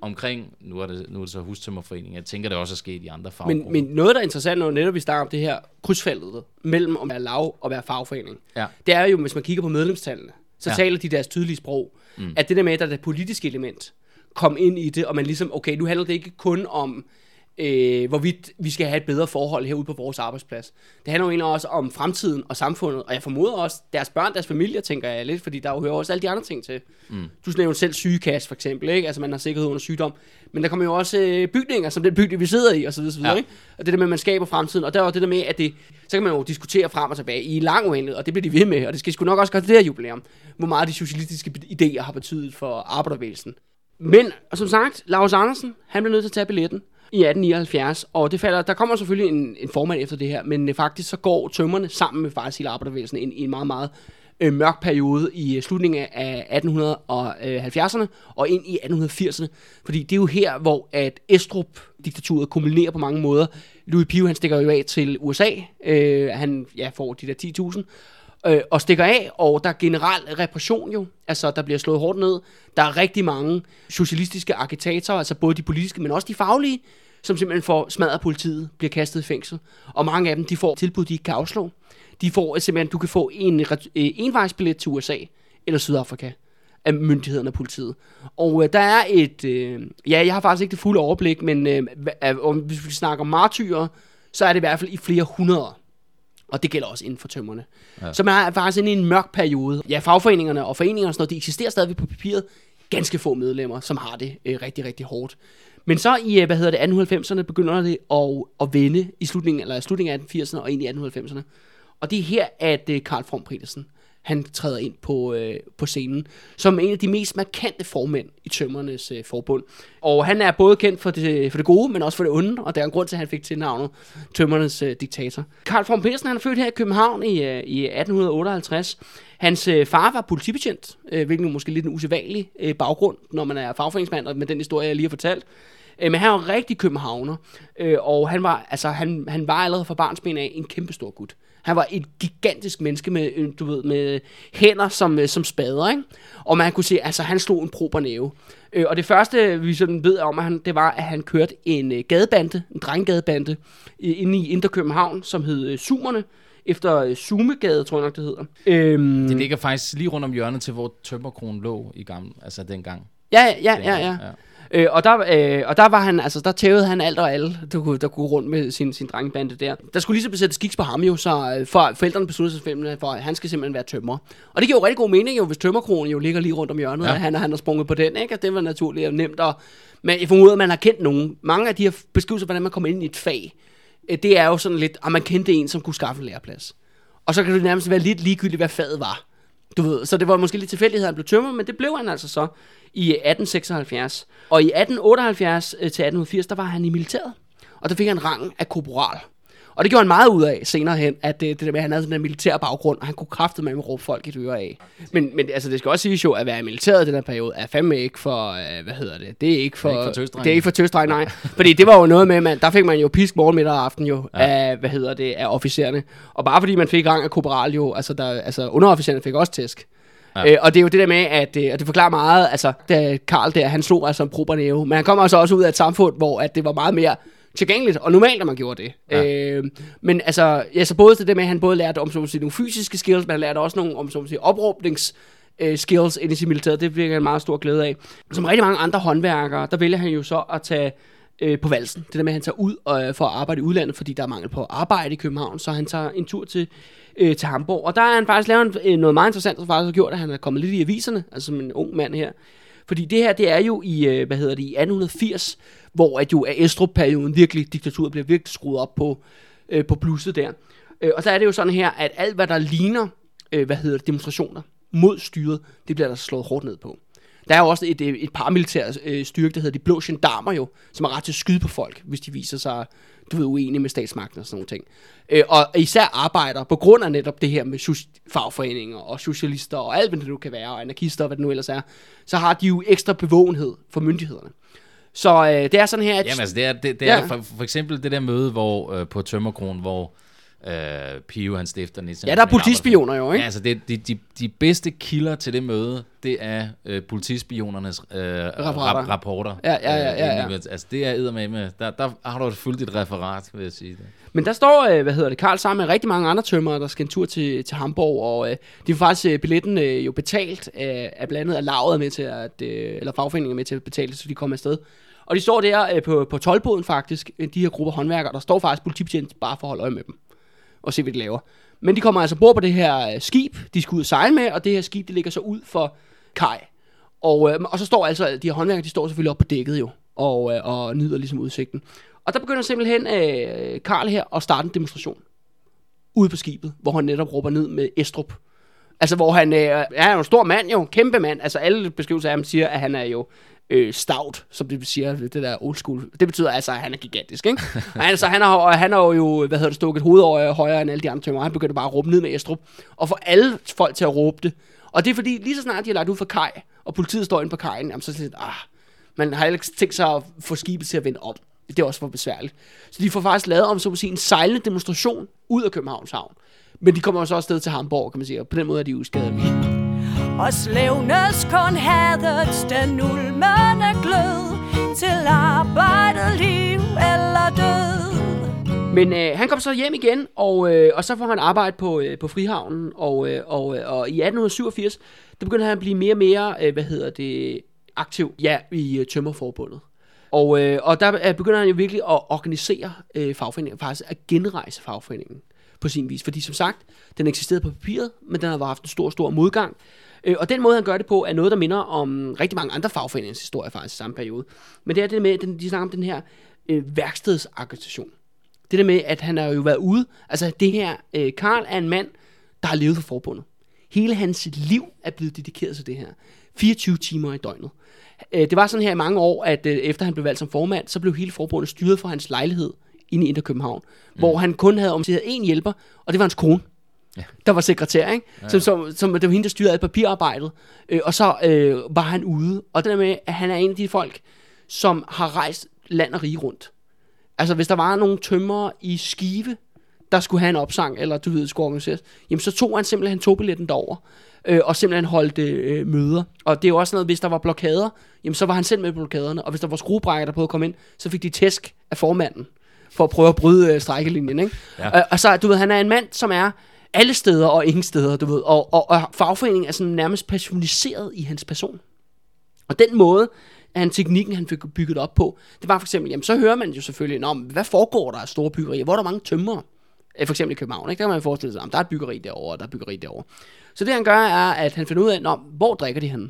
omkring, nu er det, nu er det så hustømmerforeningen, jeg tænker, det også er sket i andre
Men,
faggrupper.
men noget, der er interessant, når netop vi snakker om det her krydsfeltet mellem at være lav og være fagforening,
Ja.
det er jo, hvis man kigger på medlemstallene, så
ja.
taler de deres tydelige sprog, mm. at det der med, at der er det politiske element, kom ind i det, og man ligesom, okay, nu handler det ikke kun om, øh, hvorvidt vi skal have et bedre forhold herude på vores arbejdsplads. Det handler jo egentlig også om fremtiden og samfundet, og jeg formoder også deres børn, deres familier, tænker jeg lidt, fordi der jo hører også alle de andre ting til. Mm. Du nævnte selv sygekasse for eksempel, ikke? altså man har sikkerhed under sygdom, men der kommer jo også øh, bygninger, som den bygning, vi sidder i, og så videre, så videre
Ja.
ikke? og det der med, at man skaber fremtiden, og der er jo det der med, at det, så kan man jo diskutere frem og tilbage i lang uendelighed, og det bliver de ved med, og det skal sgu nok også gøre til det her jubilæum, hvor meget de socialistiske idéer har betydet for arbejderbevægelsen. Men, som sagt, Lars Andersen, han blev nødt til at tage billetten i 1879, og det falder, der kommer selvfølgelig en, en formand efter det her, men øh, faktisk så går tømmerne sammen med faktisk hele arbejderbevægelsen ind i en meget, meget øh, mørk periode i øh, slutningen af 1870'erne øh, og ind i 1880'erne, fordi det er jo her, hvor at Estrup-diktaturet kulminerer på mange måder. Louis Pio, han stikker jo af til USA, øh, han ja, får de der 10.000, øh, og stikker af, og der er generel repression jo, altså der bliver slået hårdt ned. Der er rigtig mange socialistiske agitatorer, altså både de politiske, men også de faglige, som simpelthen får smadret politiet, bliver kastet i fængsel. Og mange af dem, de får tilbud, de ikke kan afslå. De får simpelthen, du kan få en øh, envejsbillet til USA eller Sydafrika af myndighederne og politiet. Og øh, der er et, øh, ja, jeg har faktisk ikke det fulde overblik, men øh, øh om, hvis vi snakker martyrer, så er det i hvert fald i flere hundrede. Og det gælder også inden for tømmerne. Ja. Så man er faktisk inde i en mørk periode. Ja, fagforeningerne og foreningerne og sådan noget, de eksisterer stadigvæk på papiret. Ganske få medlemmer, som har det øh, rigtig, rigtig hårdt. Men så i, øh, hvad hedder det, 1890'erne begynder det at, at vende i slutningen, eller i slutningen af 1880'erne og ind i 1890'erne. Og det er her, at øh, Karl From Petersen, han træder ind på, øh, på scenen, som en af de mest markante formænd i Tømmernes øh, forbund. Og han er både kendt for det, for det gode, men også for det onde, og der er en grund til, at han fik tilnavnet Tømmernes øh, diktator. Karl von Petersen, han er født her i København i, øh, i 1858. Hans øh, far var politibetjent, øh, hvilket er måske lidt en usædvanlig øh, baggrund, når man er fagforeningsmand, og med den historie, jeg lige har fortalt. Øh, men han var rigtig københavner, øh, og han var, altså, han, han var allerede fra barnsben af en kæmpe stor gut. Han var et gigantisk menneske med, øh, du ved, med hænder som, øh, som spader, ikke? Og man kunne se, altså han slog en prober næve. Øh, og det første, vi sådan ved om, at han, det var, at han kørte en øh, gadebande, en drenggadebande, øh, inde i Indre København, som hed øh, Sumerne, efter Sumegade, tror jeg nok, det hedder. Øhm,
Det ligger faktisk lige rundt om hjørnet til, hvor Tømmerkronen lå i gamle, altså dengang.
Ja, ja, ja,
Dengang,
ja. Øh, og, der, øh, og der var han, altså der tævede han alt og alle, der kunne, der kunne rundt med sin, sin drengebande der. Der skulle lige så besættes skiks på ham jo, så øh, for forældrene besluttede sig simpelthen for, at han skal simpelthen være tømrer. Og det giver jo rigtig god mening jo, hvis tømmerkronen jo ligger lige rundt om hjørnet, Ja. og han, han har sprunget på den, ikke? Og det var naturligt og nemt. Og, men jeg formoder, at man har kendt nogen. Mange af de her beskrivelser, hvordan man kommer ind i et fag, øh, det er jo sådan lidt, at man kendte en, som kunne skaffe en læreplads. Og så kan det nærmest være lidt ligegyldigt, hvad faget var. Du ved, så det var måske lidt tilfældighed, at han blev tømmer, men det blev han altså så i 1876. Og i 1878 øh, til 1880, der var han i militæret. Og der fik han rangen af korporal. Og det gjorde han meget ud af senere hen, at det, det der med, at han havde sådan en militær baggrund, og han kunne kræfte med at råbe folk i øre af. Men, men altså, det skal også siges jo, at være i militæret i den her periode, er fandme ikke for, øh, hvad hedder det, det er ikke for,
ikke for tøsdrenge.
det er ikke for tøsdrenge, nej. fordi det var jo noget med, man, der fik man jo pisk morgen, middag og aften jo, ja. af, hvad hedder det, af officererne. Og bare fordi man fik rang af korporal jo, altså, der, altså underofficererne fik også tæsk.
Ja.
Øh, og det er jo det der med, at øh, og det forklarer meget, altså, da Karl der, han slog altså en prober næve, men han kom altså også ud af et samfund, hvor at det var meget mere tilgængeligt og normalt, at man gjorde det.
Ja.
Øh, men altså, ja, så både det der med, at han både lærte om at sige, nogle fysiske skills, men han lærte også nogle om at sige, opråbnings øh, skills ind i sin militæret. Det fik han meget stor glæde af. Som rigtig mange andre håndværkere, der vælger han jo så at tage øh, på valsen. Det der med, at han tager ud øh, for at arbejde i udlandet, fordi der er mangel på arbejde i København, så han tager en tur til, øh, til Hamburg. Og der har han faktisk lavet en, øh, noget meget interessant, som faktisk har gjort, at han er kommet lidt i aviserne, altså som en ung mand her. Fordi det her, det er jo i, øh, hvad hedder det, i 1880, hvor at jo af Estrup-perioden virkelig, diktaturet bliver virkelig skruet op på, øh, på blusset der. Øh, og så er det jo sådan her, at alt hvad der ligner, øh, hvad hedder det, demonstrationer mod styret, det bliver der slået hårdt ned på. Der er jo også et, øh, et paramilitær øh, styrke, der hedder de blå gendarmer jo, som har ret til at skyde på folk, hvis de viser sig du ved, uenige med statsmagten og sådan nogle ting. Øh, og især arbejder på grund af netop det her med fagforeninger og socialister og alt, hvad det nu kan være, og anarkister og hvad det nu ellers er, så har de jo ekstra bevågenhed for myndighederne. Så øh, det er sådan her, at...
Jamen altså, det er, det, det
Ja.
er for, for eksempel det der møde hvor, øh, på Tømmerkron, hvor Øh, Pio, han stifter den
Ja, der er politispioner jo, ikke?
Ja, altså det, de, de, de bedste kilder til det møde, det er øh, politispionernes øh,
Rapporter.
rap, rapporter.
Ja, ja, ja, ja, ja.
Øh, altså det er med med. Der, der har du et fuldt et referat, vil jeg sige det.
Men der står, øh, hvad hedder det, Karl sammen med rigtig mange andre tømmer, der skal en tur til, til Hamburg, og øh, de får faktisk øh, billetten øh, jo betalt af, af blandt andet af lavet med til at, øh, eller fagforeningen er med til at betale, så de kommer afsted. Og de står der øh, på, på tolvboden faktisk, øh, de her grupper håndværkere, der står faktisk politibetjent bare for at holde øje med dem og se, hvad de laver. Men de kommer altså bord på det her øh, skib, de skal ud og sejle med, og det her skib, det ligger så ud for kaj. Og, øh, og så står altså, de her håndværkere, de står selvfølgelig op på dækket jo, og, øh, og nyder ligesom udsigten. Og der begynder simpelthen øh, Karl her at starte en demonstration ude på skibet, hvor han netop råber ned med Estrup. Altså, hvor han øh, er jo en stor mand jo, kæmpe mand. Altså, alle beskrivelser af ham siger, at han er jo øh, stout, som det siger, det der old school. Det betyder altså, at han er gigantisk, ikke? Og altså, han har, han har jo, hvad hedder det, stukket hovedet over øh, højere end alle de andre tømmer. Han begyndte bare at råbe ned med Estrup, og få alle folk til at råbe det. Og det er fordi, lige så snart de har lagt ud for kaj, og politiet står inde på kajen, jamen, så er det lidt, ah, man har ikke tænkt sig at få skibet til at vende op. Det er også for besværligt. Så de får faktisk lavet om, så at sige, en sejlende demonstration ud af Københavns Havn. Men de kommer også afsted til Hamburg, kan man sige, og på den måde er de uskadelige.
Og slævnes kun hadet den ulmende glød Til arbejdet, liv eller død
Men øh, han kom så hjem igen, og, øh, og så får han arbejde på, øh, på Frihavnen, og, øh, og, øh, og i 1887, der begynder han at blive mere og mere, øh, hvad hedder det, aktiv ja, i øh, Tømmerforbundet. Og, øh, og der øh, begynder han jo virkelig at organisere øh, fagforeningen, faktisk at genrejse fagforeningen på sin vis. Fordi som sagt, den eksisterede på papiret, men den har haft en stor, stor modgang. Øh, og den måde, han gør det på, er noget, der minder om rigtig mange andre fagforeningers historie faktisk i samme periode. Men det er det med, den, de snakker om den her øh, værkstedsagitation. Det der med, at han har jo været ude. Altså det her, øh, Karl er en mand, der har levet for forbundet. Hele hans liv er blevet dedikeret til det her. 24 timer i døgnet. Øh, det var sådan her i mange år, at øh, efter han blev valgt som formand, så blev hele forbundet styret fra hans lejlighed inde i Indre København, mm. hvor han kun havde omsider én hjælper, og det var hans kone. Ja. Der var sekretær, ikke? Ja. Som, som, som, det var hende, der styrede alt papirarbejdet. Øh, og så øh, var han ude. Og det der med, at han er en af de folk, som har rejst land og rige rundt. Altså, hvis der var nogle tømmer i Skive, der skulle have en opsang, eller du ved, skulle organiseres, jamen så tog han simpelthen togbilletten derover øh, og simpelthen holdt øh, møder. Og det er jo også noget, hvis der var blokader, jamen så var han selv med på blokaderne, og hvis der var skruebrækker, der prøvede at komme ind, så fik de tæsk af formanden, for at prøve at bryde øh, strækkelinjen, ikke? Ja. Øh, og så, du ved, han er en mand, som er alle steder og ingen steder, du ved, og, og, og fagforeningen er sådan nærmest personaliseret i hans person. Og den måde, at han teknikken, han fik bygget op på, det var for eksempel, jamen så hører man jo selvfølgelig, Nå, hvad foregår der af store byggerier? Hvor er der mange tømmer? Eh, for eksempel i København, ikke? der kan man forestille sig, at der er et byggeri derovre, og der er et byggeri derovre. Så det han gør, er, at han finder ud af, Nå, hvor drikker de henne?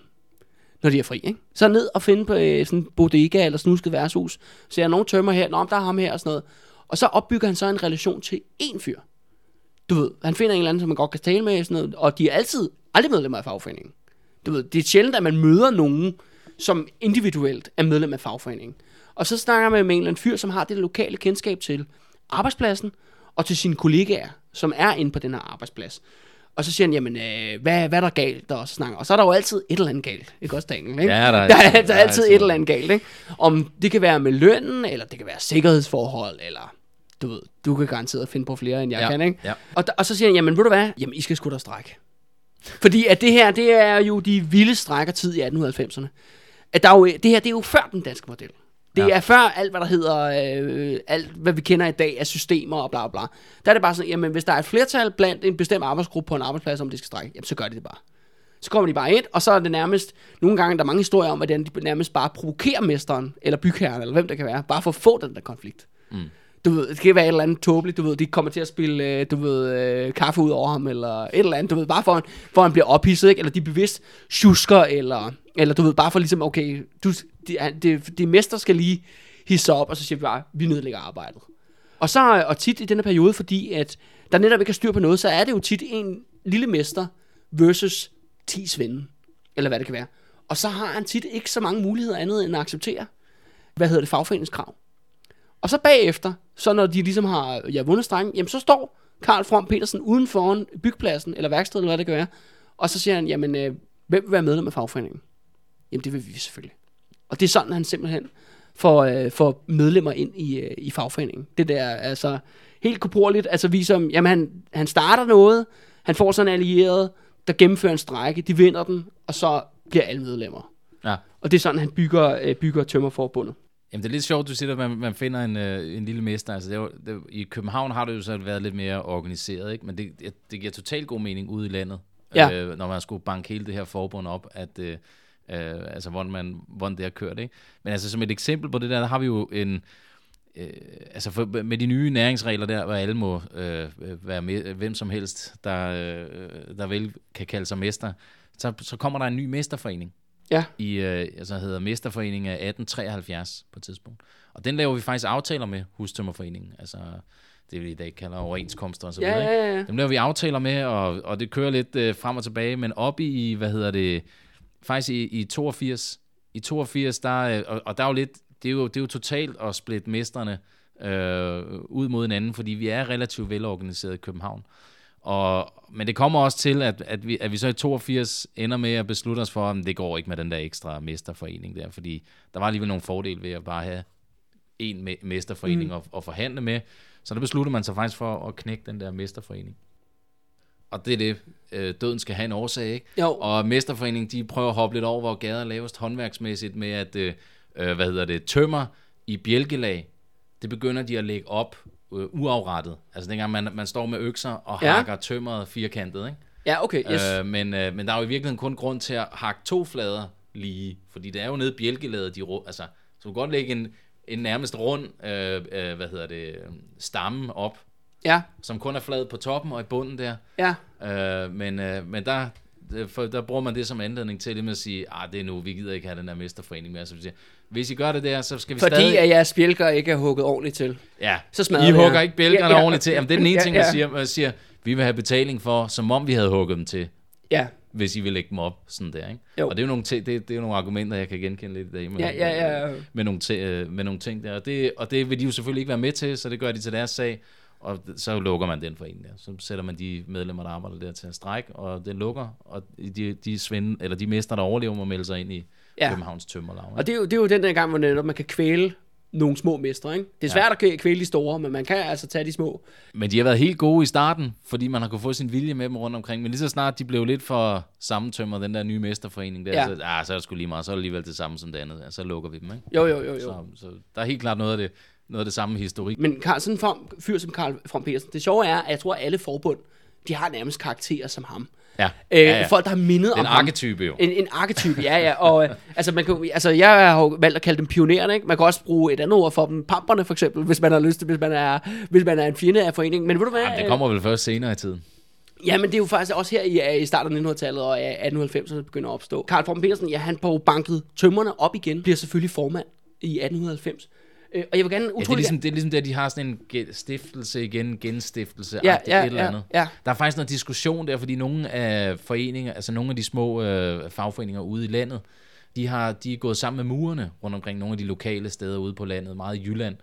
når de er fri. Ikke? Så ned og finde på øh, sådan en bodega eller snusket værtshus. Så er nogen tømmer her, Nå, der er ham her og sådan noget. Og så opbygger han så en relation til én fyr. Du ved, han finder en eller anden, som man godt kan tale med, sådan noget, og de er altid aldrig medlemmer af fagforeningen. Du ved, det er sjældent, at man møder nogen, som individuelt er medlem af fagforeningen. Og så snakker man med en eller anden fyr, som har det lokale kendskab til arbejdspladsen, og til sine kollegaer, som er inde på den her arbejdsplads. Og så siger han, jamen, øh, hvad, hvad er der galt? Og så, snakker. og så er der jo altid et eller andet galt. Ikke også, Daniel? Ikke?
Ja, der, er, [LAUGHS]
der, er, der er altid et eller andet galt. Ikke? Om det kan være med lønnen, eller det kan være sikkerhedsforhold, eller du ved, du kan garanteret finde på flere, end jeg
Ja,
kan, ikke?
ja.
Og, og så siger han, jamen ved du hvad? Jamen, I skal sgu da strække. Fordi at det her, det er jo de vilde strækkertid i 1890'erne. At der er jo, det her, det er jo før den danske model. Det
Ja.
er før alt, hvad der hedder, øh, alt, hvad vi kender i dag af systemer og bla bla bla. Der er det bare sådan, jamen hvis der er et flertal blandt en bestemt arbejdsgruppe på en arbejdsplads, om det skal strække, jamen så gør de det bare. Så kommer de bare ind, og så er det nærmest, nogle gange der er mange historier om, at de nærmest bare provokerer mesteren, eller bygherren, eller hvem det kan være, bare for at få den der konflikt. Mm. Du ved, det kan være et eller andet tåbeligt, du ved, de kommer til at spille, øh, du ved, øh, kaffe ud over ham, eller et eller andet, du ved, bare for, for han bliver ophidset, ikke? Eller de bevidst tjusker, eller, eller du ved, bare for ligesom, okay, du, de, de, de mester skal lige hisse op, og så siger vi bare, vi nedlægger arbejdet. Og så, og tit i denne periode, fordi at der netop ikke er styr på noget, så er det jo tit en lille mester versus 10 svende, eller hvad det kan være. Og så har han tit ikke så mange muligheder andet end at acceptere, hvad hedder det, fagforeningskrav. Og så bagefter, så når de ligesom har ja, vundet strengen, jamen så står Karl From Petersen uden foran byggepladsen, eller værkstedet, eller hvad det kan være, og så siger han, jamen, øh, hvem vil være medlem af fagforeningen? Jamen, det vil vi selvfølgelig. Og det er sådan, han simpelthen for, øh, for medlemmer ind i, øh, i fagforeningen. Det der altså helt korporligt, altså viser, jamen han, han starter noget, han får sådan en allieret, der gennemfører en strække, de vinder den, og så bliver alle medlemmer.
Ja.
Og det er sådan, han bygger, øh, bygger tømmerforbundet.
Jamen, det er lidt sjovt, du siger, at man, man finder en, øh, en lille mester. Altså, det er jo, det, I København har det jo så været lidt mere organiseret, ikke? men det, det, det giver totalt god mening ude i landet,
Ja.
øh, når man skulle banke hele det her forbund op, at, øh, øh, altså, hvordan, man, hvordan det har kørt. Ikke? Men altså, som et eksempel på det der, der har vi jo en... Øh, altså for, med de nye næringsregler der, hvor alle må øh, være med, hvem som helst, der, øh, der vel kan kalde sig mester, så, så kommer der en ny mesterforening
Ja,
i, øh, altså hedder Mesterforeningen af 1873 på et tidspunkt. Og den laver vi faktisk aftaler med Hustømmerforeningen, altså det vi i dag kalder overenskomster og så
ja,
videre. ikke?
ja, ja.
Dem laver vi aftaler med, og, og det kører lidt øh, frem og tilbage, men op i, hvad hedder det, faktisk i, i 82, i 82, der, øh, og, og der er jo lidt, det er jo, det er jo totalt at splitte mesterne øh, ud mod hinanden, fordi vi er relativt velorganiseret i København. Og, men det kommer også til, at, at, vi, at vi så i 82 ender med at beslutte os for, at det går ikke med den der ekstra mesterforening der, fordi der var alligevel nogle fordele ved at bare have en me- mesterforening mm. at, at forhandle med. Så der besluttede man sig faktisk for at knække den der mesterforening. Og det er det, øh, døden skal have en årsag, ikke?
Jo.
Og Mesterforeningen, de prøver at hoppe lidt over, hvor gader er lavest håndværksmæssigt med, at, øh, øh, hvad hedder det, tømmer i bjælkelag, det begynder de at lægge op øh, uafrettet. Altså dengang man, man står med økser og
Ja.
hakker tømmeret firkantet, ikke?
Ja, okay, yes.
Øh, men, øh, men der er jo i virkeligheden kun grund til at hakke to flader lige, fordi det er jo nede i bjælkelaget, de altså, så du kan godt lægge en, en nærmest rund, øh, øh, hvad hedder det, stamme op,
Ja,
som kun er flad på toppen og i bunden der.
ja.
Øh, men, øh, men der, for, der bruger man det som anledning til ligesom at sige, ah, det er nu, vi gider ikke have den der mesterforening mere. Så vi siger, hvis I gør det der, så skal vi
Fordi
stadig...
at jeres bjælker ikke er hugget ordentligt til.
Ja,
Så smadrer
I hugger
jer.
ikke bjælkerne
Ja, ja.
ordentligt til. Jamen, det er den ene
Ja,
ting, jeg
ja.
siger, jeg siger, vi vil have betaling for, som om vi havde hugget dem til
Ja,
hvis I vil lægge dem op sådan der, ikke?
Jo.
Og det er jo nogle, te- det, det er nogle argumenter, jeg kan genkende lidt i dag med,
Ja, ja, ja.
med, nogle, te- øh, med nogle ting der. Og det, og det vil de jo selvfølgelig ikke være med til, så det gør de til deres sag. Og så lukker man den forening der. Så sætter man de medlemmer, der arbejder der til at strække, og den lukker. Og de, de, svinde, eller de mester, der overlever, må melde sig ind i
Ja.
Københavns Tømmerlag.
og det er, jo, det er jo den der gang, hvor man kan kvæle nogle små mestre, ikke? Det er svært ja. at kvæle de store, men man kan altså tage de små.
Men de har været helt gode i starten, fordi man har kunnet få sin vilje med dem rundt omkring. Men lige så snart de blev lidt for sammentømret, den der nye mesterforening der,
ja.
så, ah, så er det sgu lige meget. Så er det alligevel det samme som det andet. Ja, så lukker vi dem, ikke?
Jo, jo, jo, jo.
Så, så der er helt klart noget af det, noget af det samme historik.
Men Karl, sådan en form, fyr som Karl From Petersen, det sjove er, at jeg tror, at alle forbund, de har nærmest karakterer som ham.
Ja,
Øh,
ja, ja.
Folk, der har mindet
Den
om ham.
arketype jo.
En, en arketype, ja, ja. Og, øh, altså, man kan, altså, jeg har jo valgt at kalde dem pionererne, ikke? Man kan også bruge et andet ord for dem, pamperne for eksempel, hvis man har lyst til, hvis man er, hvis man er en fjende af foreningen. Men ved du hvad?
Jamen, det kommer vel først senere i tiden.
Ja, men det er jo faktisk også her i, i starten af 1900-tallet og af 1890'erne det begynder at opstå. Karl From Petersen, ja, han på banket tømmerne op igen, bliver selvfølgelig formand i 1890. Øh, og jeg vil gerne
Ja, det, er
utrolig
ligesom, det er ligesom det, at de har sådan en stiftelse igen, genstiftelse,
Ja,
ja,
ja,
et eller
ja,
andet.
ja.
Der er faktisk noget diskussion der, fordi nogle af foreninger, altså nogle af de små øh, fagforeninger ude i landet, de, har, de er gået sammen med murerne rundt omkring nogle af de lokale steder ude på landet, meget i Jylland.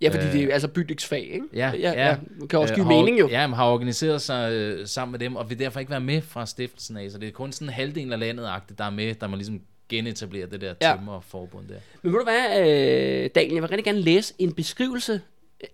Ja, fordi det er altså bygningsfag, ikke?
Ja,
ja, ja. Det kan også give
Øh, har,
mening jo.
Ja, man har organiseret sig øh, sammen med dem, og vil derfor ikke være med fra stiftelsen af, så det er kun sådan en halvdel af landet der er med, der må ligesom genetablere det der tømmerforbund der.
Men ved du hvad, øh, Daniel, jeg vil rigtig gerne læse en beskrivelse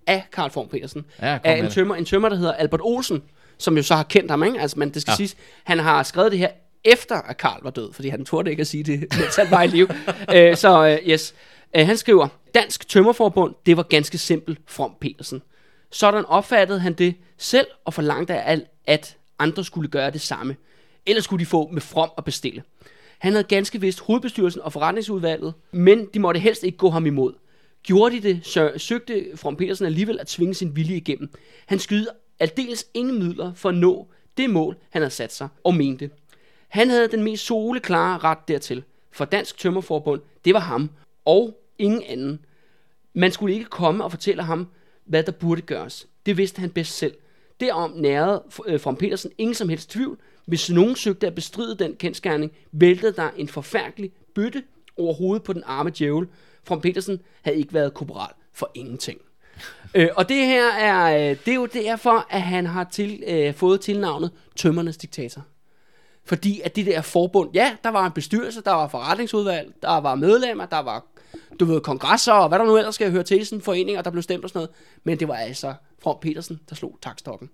af Karl Form Petersen.
Ja,
af en tømmer, en tømmer, der hedder Albert Olsen, som jo så har kendt ham, ikke? Altså, men det skal ja. Siges, han har skrevet det her efter, at Karl var død, fordi han turde ikke at sige det, [LAUGHS] mens han var i liv. øh, så øh, yes, øh, han skriver, Dansk Tømmerforbund, det var ganske simpelt From Petersen. Sådan opfattede han det selv og forlangte af alt, at andre skulle gøre det samme. Ellers skulle de få med From at bestille. Han havde ganske vist hovedbestyrelsen og forretningsudvalget, men de måtte helst ikke gå ham imod. Gjorde de det, så søgte From Petersen alligevel at tvinge sin vilje igennem. Han skyede aldeles ingen midler for at nå det mål, han havde sat sig og mente. Han havde den mest soleklare ret dertil, for Dansk Tømmerforbund, det var ham, og ingen anden. Man skulle ikke komme og fortælle ham, hvad der burde gøres. Det vidste han bedst selv. Derom nærede øh, From Petersen ingen som helst tvivl. Hvis nogen søgte at bestride den kendskærning, væltede der en forfærdelig bøtte over hovedet på den arme djævel. From Petersen havde ikke været korporal for ingenting. øh, og det her er, øh, det er jo derfor, at han har til, øh, fået tilnavnet Tømmernes Diktator. Fordi at det der forbund, ja, der var en bestyrelse, der var forretningsudvalg, der var medlemmer, der var du ved, kongresser og hvad der nu ellers skal høre til i sådan foreninger, der blev stemt og sådan noget. Men det var altså From Petersen, der slog takstokken.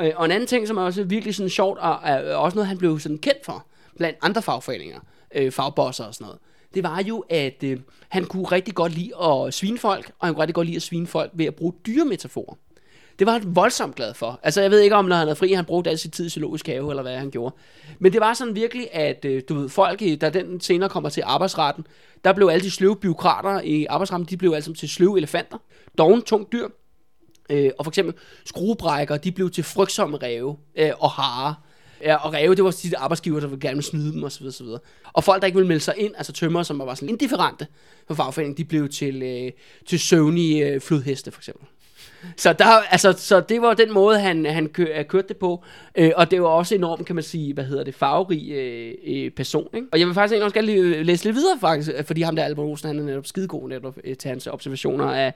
Øh, og en anden ting, som er også virkelig sådan sjovt, og er også noget, han blev sådan kendt for, blandt andre fagforeninger, øh, fagbosser og sådan noget, det var jo, at øh, han kunne rigtig godt lide at svine folk, og han kunne rigtig godt lide at svine folk ved at bruge dyremetaforer. Det var han voldsomt glad for. Altså, jeg ved ikke om, når han havde fri, han brugte al sin tid i zoologisk have, eller hvad han gjorde. Men det var sådan virkelig, at øh, du ved, folk, i- da den senere kommer til arbejdsretten, der blev alle de sløve byråkrater i arbejdsretten, de blev altså til sløve elefanter. Dogen, tung dyr. Øh, og for eksempel skruebrækker, de blev til frygtsomme ræve øh, og hare. Ja, og ræve, det var de arbejdsgiver, der ville gerne smide dem osv. osv. Og folk, der ikke ville melde sig ind, altså tømmer, som var sådan indifferente for fagforeningen, de blev til, øh, til søvnige øh, flodheste for eksempel. Så, der, altså, så det var den måde, han, han kø, øh, kørte det på. Øh, og det var også enormt, kan man sige, hvad hedder det, farverig øh, øh person. Ikke? Og jeg vil faktisk egentlig også gerne lige øh, læse lidt videre, faktisk, fordi ham der Albert Rosen, han er netop skidegod netop øh, til hans observationer af,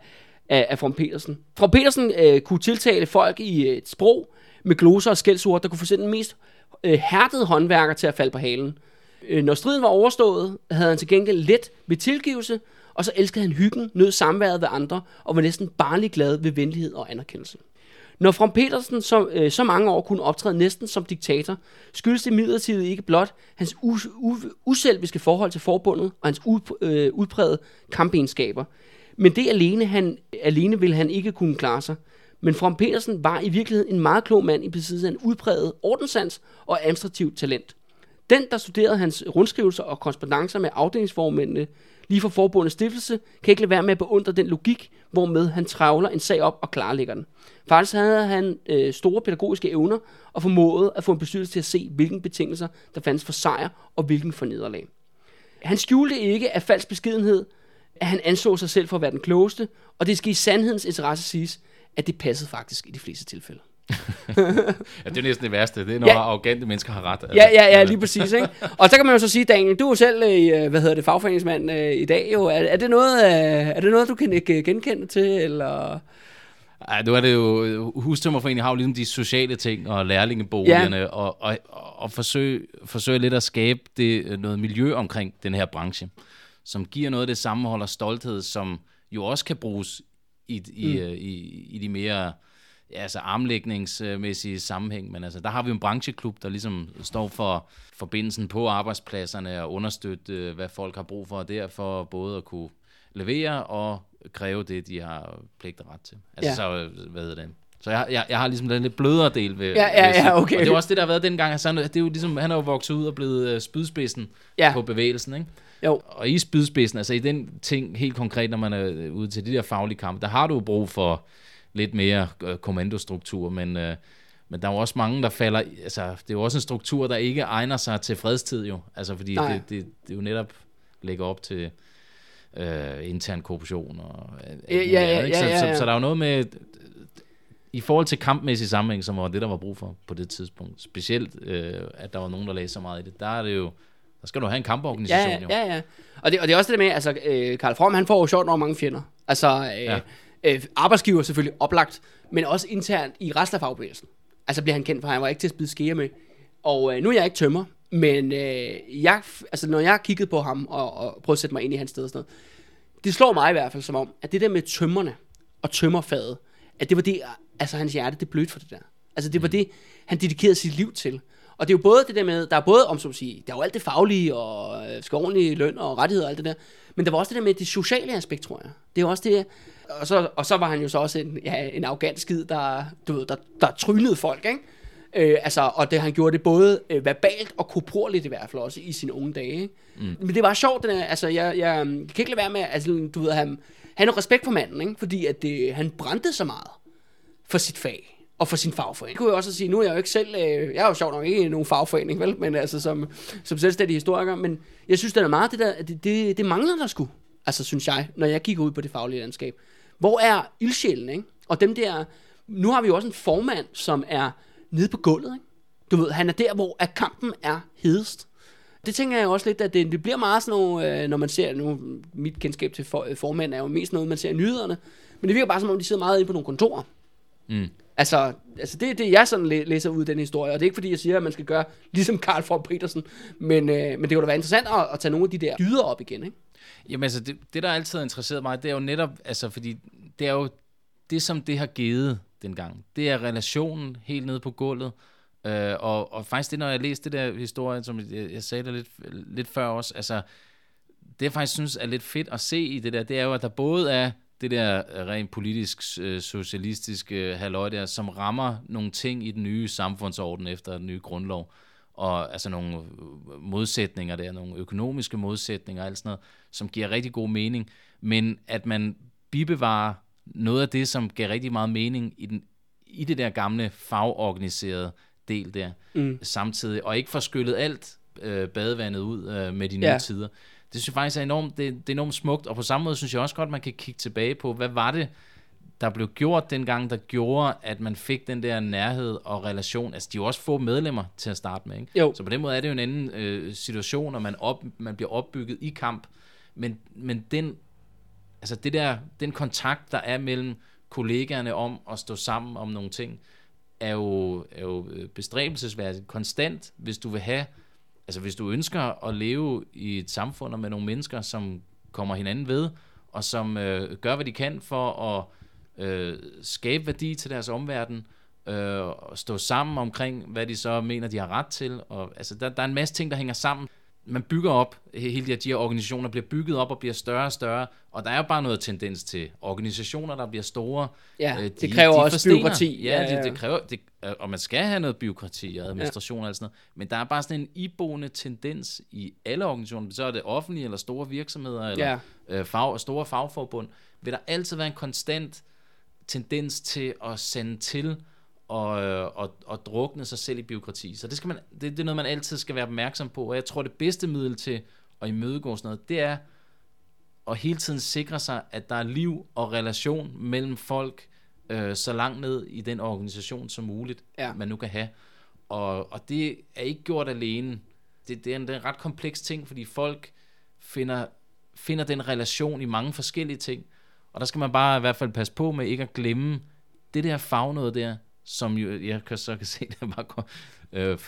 af, af From Petersen. From Petersen øh, kunne tiltale folk i øh, et sprog med gloser og skældsord, der kunne få den mest øh, hærdede håndværker til at falde på halen. Øh, når striden var overstået, havde han til gengæld let ved tilgivelse, og så elskede han hyggen, nød samværet ved andre, og var næsten barnlig glad ved venlighed og anerkendelse. Når From Petersen så, øh, så mange år kunne optræde næsten som diktator, skyldes det midlertid ikke blot hans us, u, uselviske forhold til forbundet og hans ud, øh, udprægede kampegenskaber. Men det alene, han, alene ville han ikke kunne klare sig. Men From Petersen var i virkeligheden en meget klog mand i besiddelse af en udpræget ordenssans og administrativt talent. Den, der studerede hans rundskrivelser og korrespondencer med afdelingsformændene lige fra forbundets stiftelse, kan ikke lade være med at beundre den logik, hvormed han travler en sag op og klarlægger den. Faktisk havde han øh, store pædagogiske evner og formåede at få en bestyrelse til at se, hvilke betingelser der fandtes for sejr og hvilken for nederlag. Han skjulte ikke af falsk beskedenhed, at han anså sig selv for at være den klogeste, og det skal i sandhedens interesse siges, at det passede faktisk i de fleste tilfælde. [LAUGHS]
Ja, det er næsten det værste. Det er, når
Ja.
ja. arrogante mennesker har ret. Altså.
Ja, ja, ja, lige præcis. Ikke? Og så kan man jo så sige, Daniel, du er selv, øh, hvad hedder det, fagforeningsmand øh, i dag. Jo. Er, er, det noget, øh, er det noget, du kan ikke genkende til? Eller?
Ej, nu er det jo, hustømmerforeningen har jo ligesom de sociale ting og lærlingeboligerne, ja. og, og, og forsøge, forsøge lidt at skabe det, noget miljø omkring den her branche, som giver noget af det sammenhold og stolthed, som jo også kan bruges i, i, mm. i, i de mere altså armlægningsmæssige sammenhæng, men altså, der har vi jo en brancheklub, der ligesom står for forbindelsen på arbejdspladserne og understøtte, øh, hvad folk har brug for der, for både at kunne levere og kræve det, de har pligt og ret til. Altså,
Ja.
så, øh, hvad hedder det? Så jeg, jeg, jeg har ligesom den lidt blødere del ved,
Ja, ja, ja, okay.
Og det er jo også det, der har været dengang. Altså, han- det er jo ligesom, han er jo vokset ud og blevet øh, spydspidsen
ja.
på bevægelsen, ikke?
Jo,
Og i spydspidsen, altså i den ting, helt konkret, når man er ude til de der faglige kampe, der har du brug for lidt mere øh, kommandostruktur, men, øh, men der er jo også mange, der falder, altså det er jo også en struktur, der ikke egner sig til fredstid jo, altså fordi
Nej.
det, det, det er jo netop lægger op til øh, intern korruption og
Ja, ja, ja,
ikke?
ja, ja,
Så,
ja.
så, så der er jo noget med, i forhold til kampmæssig sammenhæng, som var det, der var brug for på det tidspunkt, specielt øh, at der var nogen, der lagde så meget i det, der er det jo, der skal du have en kamporganisation
ja,
jo.
ja, ja. Og det, og det er også det med, altså, øh, Karl From, han får jo sjovt nok mange fjender. Altså, øh, ja. Øh, arbejdsgiver selvfølgelig oplagt, men også internt i resten af fagbevægelsen. Altså bliver han kendt for, han var ikke til at spide skeer med. Og øh, nu er jeg ikke tømmer, men øh, jeg, altså, når jeg kigget på ham og, og prøvet at sætte mig ind i hans sted og sådan noget, det slår mig i hvert fald som om, at det der med tømmerne og tømmerfaget, at det var det, altså hans hjerte, det blødt for det der. Altså det var det, han dedikerede sit liv til. Og det er jo både det der med, der er både, om at sige, der er jo alt det faglige og øh, skal ordentlig løn og rettigheder og alt det der, men der var også det der med det sociale aspekt, tror jeg. Det er jo også det, og så, og så var han jo så også en, ja, en arrogant skid, der, du ved, der, der trynede folk, ikke? Øh, altså, og det, han gjorde det både øh, verbalt og korporligt i hvert fald også i sine unge dage. Ikke? Mm. Men det var sjovt, den her, altså jeg, jeg, jeg kan ikke lade være med, altså du ved, han, han har respekt for manden, ikke? fordi at det, han brændte så meget for sit fag og for sin fagforening. Det kunne jeg også sige, nu er jeg jo ikke selv, øh, jeg er jo sjovt nok ikke i nogen fagforening, vel, men altså som, som selvstændig historiker, men jeg synes, det er meget det der, det, det, det mangler der sgu, altså synes jeg, når jeg kigger ud på det faglige landskab. Hvor er ildsjælen, ikke? Og dem der, nu har vi jo også en formand, som er nede på gulvet, ikke? Du ved, han er der, hvor at kampen er hedest. Det tænker jeg også lidt, at det, det bliver meget sådan noget, øh, når man ser, nu mit kendskab til for, øh, formand er jo mest noget, man ser i nyhederne, men det virker bare som om, de sidder meget inde på nogle kontorer.
Mm.
Altså, altså det er det, jeg sådan læ- læser ud af den historie, og det er ikke fordi, jeg siger, at man skal gøre ligesom Karl von Petersen, men, øh, men det kunne da være interessant at, at tage nogle af de der dyder op igen, ikke?
Jamen altså, det, det der altid har interesseret mig, det er jo netop, altså fordi det er jo det, som det har givet dengang. Det er relationen helt nede på gulvet. Øh, og, og faktisk det, når jeg læste det der historie, som jeg, jeg sagde det lidt, lidt før også, altså det jeg faktisk synes er lidt fedt at se i det der, det er jo, at der både er det der rent politisk øh, socialistiske halløj der, som rammer nogle ting i den nye samfundsorden efter den nye grundlov, og altså nogle modsætninger der, nogle økonomiske modsætninger og alt sådan noget, som giver rigtig god mening, men at man bibevarer noget af det, som giver rigtig meget mening i, den, i det der gamle fagorganiserede del der, mm. samtidig, og ikke får skyllet alt øh, badevandet ud øh, med de nye ja. tider. Det synes jeg faktisk er enormt, det, det er enormt smukt, og på samme måde synes jeg også godt, man kan kigge tilbage på, hvad var det, der blev gjort dengang, der gjorde, at man fik den der nærhed og relation. Altså, de er jo også få medlemmer til at starte med, ikke?
Jo.
Så på den måde er det jo en anden øh, situation, og man, op, man bliver opbygget i kamp. Men, men den, altså det der, den kontakt, der er mellem kollegaerne om at stå sammen om nogle ting, er jo, er jo bestræbelsesværdigt konstant, hvis du vil have altså hvis du ønsker at leve i et samfund med nogle mennesker, som kommer hinanden ved, og som øh, gør, hvad de kan for at øh, skabe værdi til deres omverden, øh, og stå sammen omkring, hvad de så mener, de har ret til. Og, altså, der, der er en masse ting, der hænger sammen man bygger op, hele de her, de her organisationer bliver bygget op og bliver større og større, og der er jo bare noget tendens til organisationer, der bliver store.
Ja, øh, de, det kræver de også forstener. byråkrati.
Ja, ja, det, det kræver, det, og man skal have noget byråkrati og administration ja. og sådan noget, men der er bare sådan en iboende tendens i alle organisationer, så er det offentlige eller store virksomheder eller ja. øh, fag, store fagforbund, vil der altid være en konstant tendens til at sende til og, øh, og, og drukne sig selv i byråkrati. Så det, skal man, det, det er noget, man altid skal være opmærksom på. Og jeg tror, det bedste middel til at imødegå sådan noget, det er at hele tiden sikre sig, at der er liv og relation mellem folk, øh, så langt ned i den organisation som muligt, ja. man nu kan have. Og, og det er ikke gjort alene. Det, det, er en, det er en ret kompleks ting, fordi folk finder, finder den relation i mange forskellige ting. Og der skal man bare i hvert fald passe på med ikke at glemme det der fagnået der, som jo, jeg kan så kan [LAUGHS] se, der bare går øh, 500.000,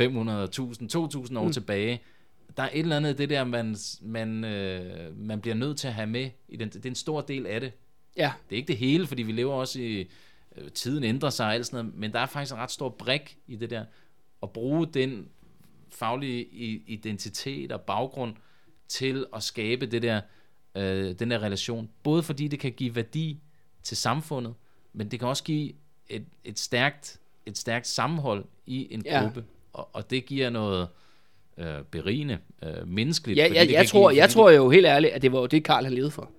2.000 år mm. tilbage. Der er et eller andet det der, man, man, øh, man bliver nødt til at have med. I den, det er en stor del af det.
Ja.
Det er ikke det hele, fordi vi lever også i, øh, tiden ændrer sig og alt sådan noget, men der er faktisk en ret stor brik i det der. At bruge den faglige identitet og baggrund til at skabe det der, øh, den der relation. Både fordi det kan give værdi til samfundet, men det kan også give et, et, stærkt, et stærkt sammenhold i en ja. gruppe, og, og det giver noget øh, berigende, øh, menneskeligt.
Ja, ja jeg, tror, jeg tror jo helt ærligt, at det var det, Karl han levede for.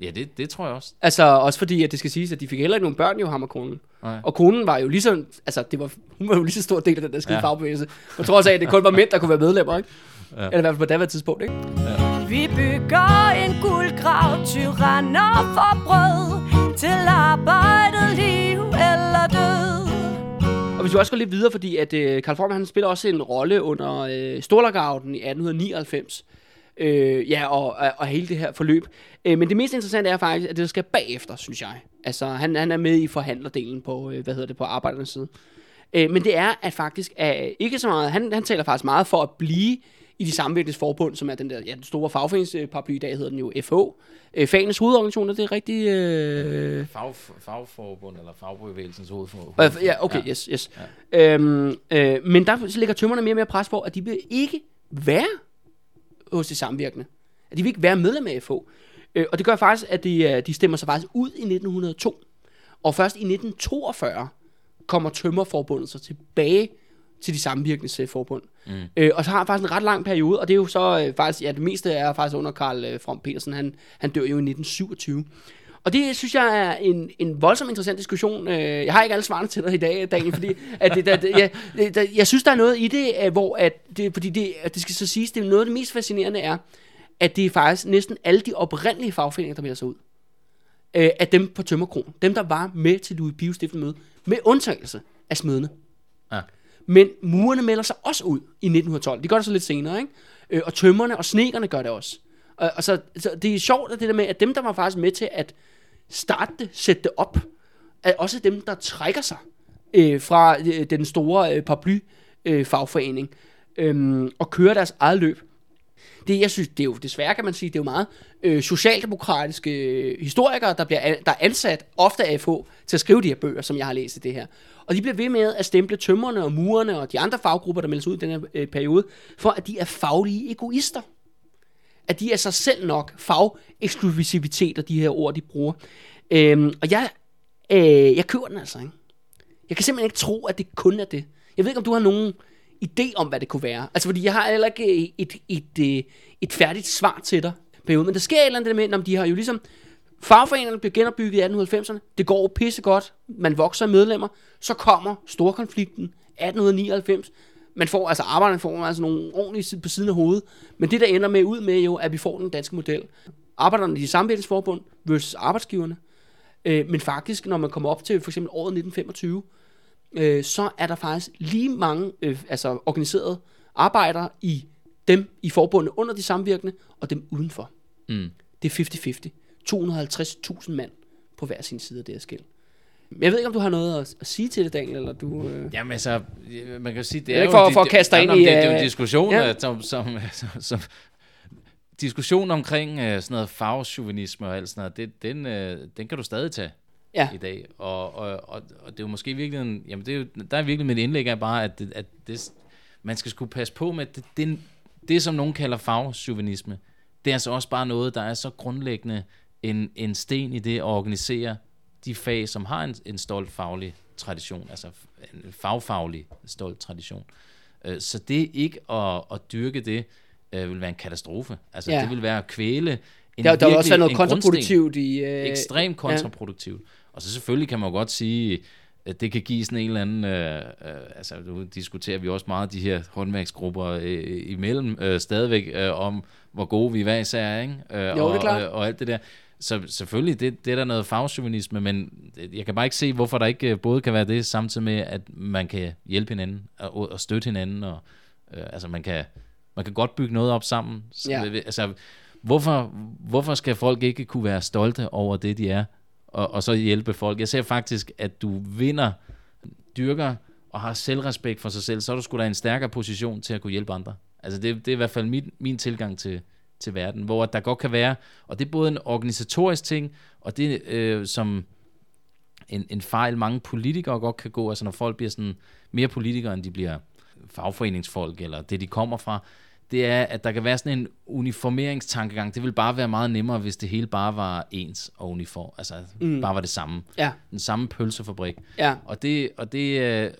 Ja, det, det tror jeg også.
Altså, også fordi, at det skal siges, at de fik heller ikke nogen børn, jo, ham og konen. Nej. Og konen var jo lige så, altså, det var, hun var jo lige så stor del af den der skide ja. fagbevægelse. På trods af, at det kun var mænd, der kunne være medlemmer, ikke? Ja. Eller i hvert fald på daværende tidspunkt, ikke? Ja. Vi bygger en guldgrav, tyranner for brød, til arbejdet død. Og hvis vi også går lidt videre, fordi at øh, Karl Form, han spiller også en rolle under øh, Storlockouten i 1899. Øh, ja, og, og, og hele det her forløb. Øh, men det mest interessante er faktisk, at det der skal bagefter, synes jeg. Altså, han, han er med i forhandlerdelen på, øh, hvad hedder det, på arbejdernes side. Øh, men det er, at faktisk er ikke så meget, han, han taler faktisk meget for at blive i de samvirkende forbund, som er den der ja, den store fagforeningsparaply, i dag hedder den jo FH. Øh, fagenes hovedorganisation, er det rigtig... Øh...
Fag, fagforbund, eller fagbevægelsens hovedforbund.
Øh, ja, okay, ja. yes, yes. Ja. Øhm, øh, men der ligger tømmerne mere og mere pres på, at de vil ikke være hos de samvirkende. At de vil ikke være medlem af FH. Øh, og det gør faktisk, at de, øh, de stemmer sig faktisk ud i 1902. Og først i 1942 kommer Tømmerforbundet så tilbage til de samvirkende forbund. Mm. Øh, og så har han faktisk en ret lang periode, og det er jo så øh, faktisk, ja, det meste er faktisk under Karl øh, From Petersen, han, han dør jo i 1927. Og det synes jeg er en, en voldsom interessant diskussion. Øh, jeg har ikke alle svarene til dig i dag, Daniel, fordi at det, der, jeg, der, jeg synes, der er noget i det, øh, hvor at det, fordi det, at det skal så siges, det er noget af det mest fascinerende er, at det er faktisk næsten alle de oprindelige fagforeninger, der melder sig ud. Øh, af dem på Tømmerkron. Dem, der var med til Louis Pio møde. Med undtagelse af smedene. Ja. Men murerne melder sig også ud i 1912. De gør det så lidt senere, ikke? Øh, og tømmerne og snekerne gør det også. Og, og så, så det er sjovt, at det der med, at dem, der var faktisk med til at starte det, sætte det op, er også dem, der trækker sig øh, fra øh, den store øh, paraply øh, fagforening øh, og kører deres eget løb det, jeg synes, det er jo desværre, kan man sige, det er jo meget øh, socialdemokratiske øh, historikere, der, bliver, an- der er ansat ofte af FH til at skrive de her bøger, som jeg har læst i det her. Og de bliver ved med at stemple tømmerne og murerne og de andre faggrupper, der meldes ud i den her øh, periode, for at de er faglige egoister. At de er sig selv nok. Fag-eksklusivitet og de her ord, de bruger. Øhm, og jeg, øh, jeg køber den altså, ikke? Jeg kan simpelthen ikke tro, at det kun er det. Jeg ved ikke, om du har nogen idé om, hvad det kunne være. Altså, fordi jeg har heller ikke øh, et, et, et, et, færdigt svar til dig. Periode. Men der sker et eller andet med, om de har jo ligesom... Fagforeningerne bliver genopbygget i 1890'erne. Det går pisse godt. Man vokser medlemmer. Så kommer storkonflikten 1899. Man får, altså arbejderne får altså nogle ordentlige på siden af hovedet. Men det, der ender med ud med jo, at vi får den danske model. Arbejderne i samvirkningsforbund versus arbejdsgiverne. Øh, men faktisk, når man kommer op til for eksempel året 1925, øh, så er der faktisk lige mange øh, altså organiserede arbejdere i dem i forbundet under de samvirkende, og dem udenfor.
Mm.
Det er 50-50. 250.000 mand på hver sin side af det her skil. Men jeg ved ikke, om du har noget at, at sige til det, Daniel, eller du... Øh...
Jamen altså, man kan jo sige, det
er
er,
ikke
jo
for-
di-
for at kaste dig ind i,
Det, det er jo
øh,
en diskussion,
ja.
ja. som, som, [LAUGHS] som, som diskussion omkring uh, sådan noget farvechauvinisme og alt sådan noget, det, den, uh, den kan du stadig tage
Ja.
i dag. Og, og, og, og det er jo måske virkelig en, jamen det er jo, der er virkelig mit indlæg er bare, at, det, at det, man skal skulle passe på med, at det, det, det som nogen kalder farvechauvinisme, det er altså også bare noget, der er så grundlæggende en, en sten i det at organisere de fag, som har en, en stolt faglig tradition, altså en fagfaglig stolt tradition. Øh, Så det ikke at, at dyrke det, øh, vil være en katastrofe. Altså
Ja.
det vil være at kvæle en
Der, der vil også
virkelig-
være noget kontraproduktivt i... Øh,
ekstremt kontraproduktivt. Ja. Og så selvfølgelig kan man jo godt sige, at det kan give sådan en eller anden, øh, øh, altså nu diskuterer vi også meget de her håndværksgrupper øh, imellem øh, stadigvæk øh, om, hvor gode vi hver især er, ikke? Øh,
det er
og,
klart.
og, og alt det der. Så selvfølgelig, det, det er der noget fagchauvinisme, men jeg kan bare ikke se, hvorfor der ikke øh, både kan være det, samtidig med, at man kan hjælpe hinanden og, og støtte hinanden, og øh, altså man kan, man kan godt bygge noget op sammen. Så,
Ja.
Altså, hvorfor, hvorfor skal folk ikke kunne være stolte over det, de er, og, og så hjælpe folk? Jeg ser faktisk, at du vinder, dyrker og har selvrespekt for sig selv, så er du sgu da i en stærkere position til at kunne hjælpe andre. Altså det, det er i hvert fald min, min tilgang til, til verden, hvor der godt kan være, og det er både en organisatorisk ting, og det øh, som en, en fejl, mange politikere godt kan gå, altså når folk bliver sådan mere politikere, end de bliver fagforeningsfolk, eller det de kommer fra, det er, at der kan være sådan en uniformeringstankegang. Det vil bare være meget nemmere, hvis det hele bare var ens og uniform. Altså mm. bare var det samme.
Ja,
Den samme pølsefabrik.
ja.
Og det, og, det, øh,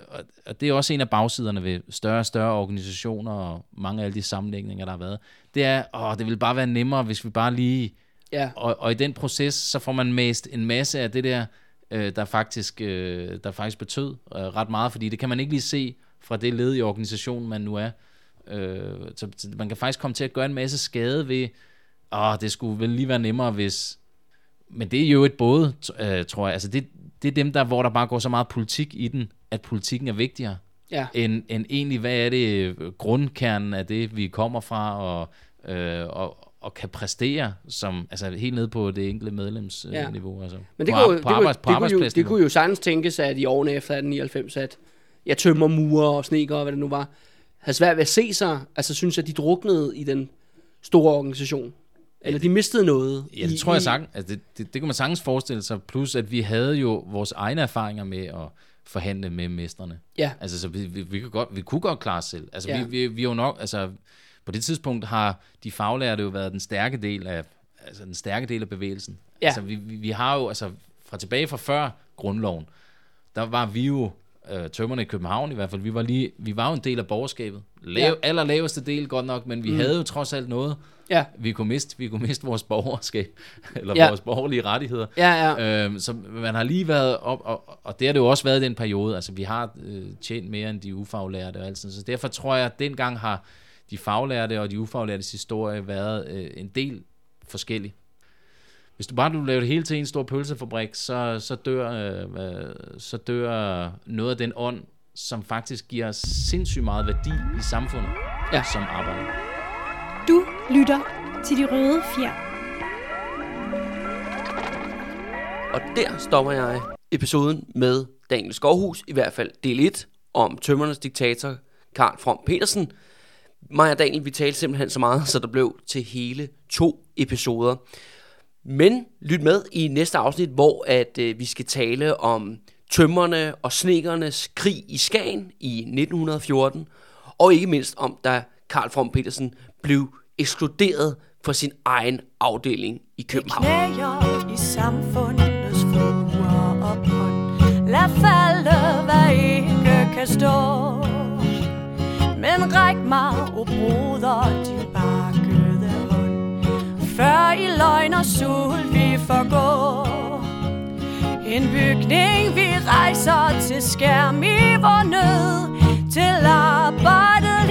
og- det er også en af bagsiderne ved større og større organisationer og mange af alle de sammenlægninger, der har været. Det er, åh, det vil bare være nemmere, hvis vi bare lige...
Ja.
Og, og i den proces, så får man mast en masse af det der, øh, der, faktisk, øh, der faktisk betød øh, ret meget, fordi det kan man ikke lige se fra det led i organisationen, man nu er. Øh, så, så man kan faktisk komme til at gøre en masse skade ved, åh, det skulle vel lige være nemmere, hvis... Men det er jo et både, øh, tror jeg. Altså det, det er dem, der, hvor der bare går så meget politik i den, at politikken er vigtigere,
Ja.
end, end egentlig, hvad er det grundkernen af det, vi kommer fra, og, øh, og, og kan præstere, som, altså helt ned på det enkelte medlemsniveau.
Ja.
Øh, niveau, altså.
Men det
på,
kunne,
ar-
det,
på,
kunne,
arbejds,
det,
på
kunne jo, det kunne jo sagtens tænkes, at i årene efter 1899, at jeg tømmer murer og sneker og hvad det nu var, havde svært ved at se sig, altså synes at de druknede i den store organisation. Eller de mistede noget.
Ja, det
i,
tror jeg sagtens. Altså, det, det, det kan man sagtens forestille sig. Plus, at vi havde jo vores egne erfaringer med at forhandle med mesterne.
Ja,
Altså, så vi, vi, vi, kan godt, vi kunne godt klare os selv. Altså,
Ja.
ja. vi, vi, vi jo nok, altså, på det tidspunkt har de faglærte jo været den stærke del af, altså den stærke del af bevægelsen.
Ja.
Altså, vi, vi, vi har jo, altså, fra tilbage fra før grundloven, der var vi jo, øh, tømmerne i København i hvert fald, vi var, lige, vi var jo en del af borgerskabet. Lav,
Ja.
Allerlaveste del godt nok, men vi mm. havde jo trods alt noget.
ja,
Vi kunne miste, vi kunne miste vores borgerskab, [LAUGHS] eller
ja.
vores borgerlige rettigheder.
ja, ja.
Øhm, så man har lige været op, og, og det har det jo også været i den periode. Altså, vi har øh, tjent mere end de ufaglærte og alt sådan. Så derfor tror jeg, at dengang har de faglærte og de ufaglærtes historie været øh, en del forskellig. Hvis du bare du laver det hele til en stor pølsefabrik, så, så, dør, øh, så dør noget af den ånd, som faktisk giver sindssygt meget værdi i samfundet
Ja.
som arbejder.
Du lytter til De Røde Fjer.
Og der stopper jeg episoden med Daniel Skovhus, i hvert fald del 1, om tømmernes diktator Karl From Petersen.
Mig og Daniel, vi talte simpelthen så meget, så der blev til hele to episoder. Men lyt med i næste afsnit, hvor at øh, vi skal tale om tømmerne og snekernes krig i Skagen i 1914, og ikke mindst om, da Karl From Petersen blev ekskluderet fra sin egen afdeling i København.
knæger i samfundets fruer og. Lad falde, hvad ikke kan stå. Men ræk mig, o broder, din bakkede før i løgn og sult vi forgår. En bygning vi rejser til skærm i vor nød, til arbejdet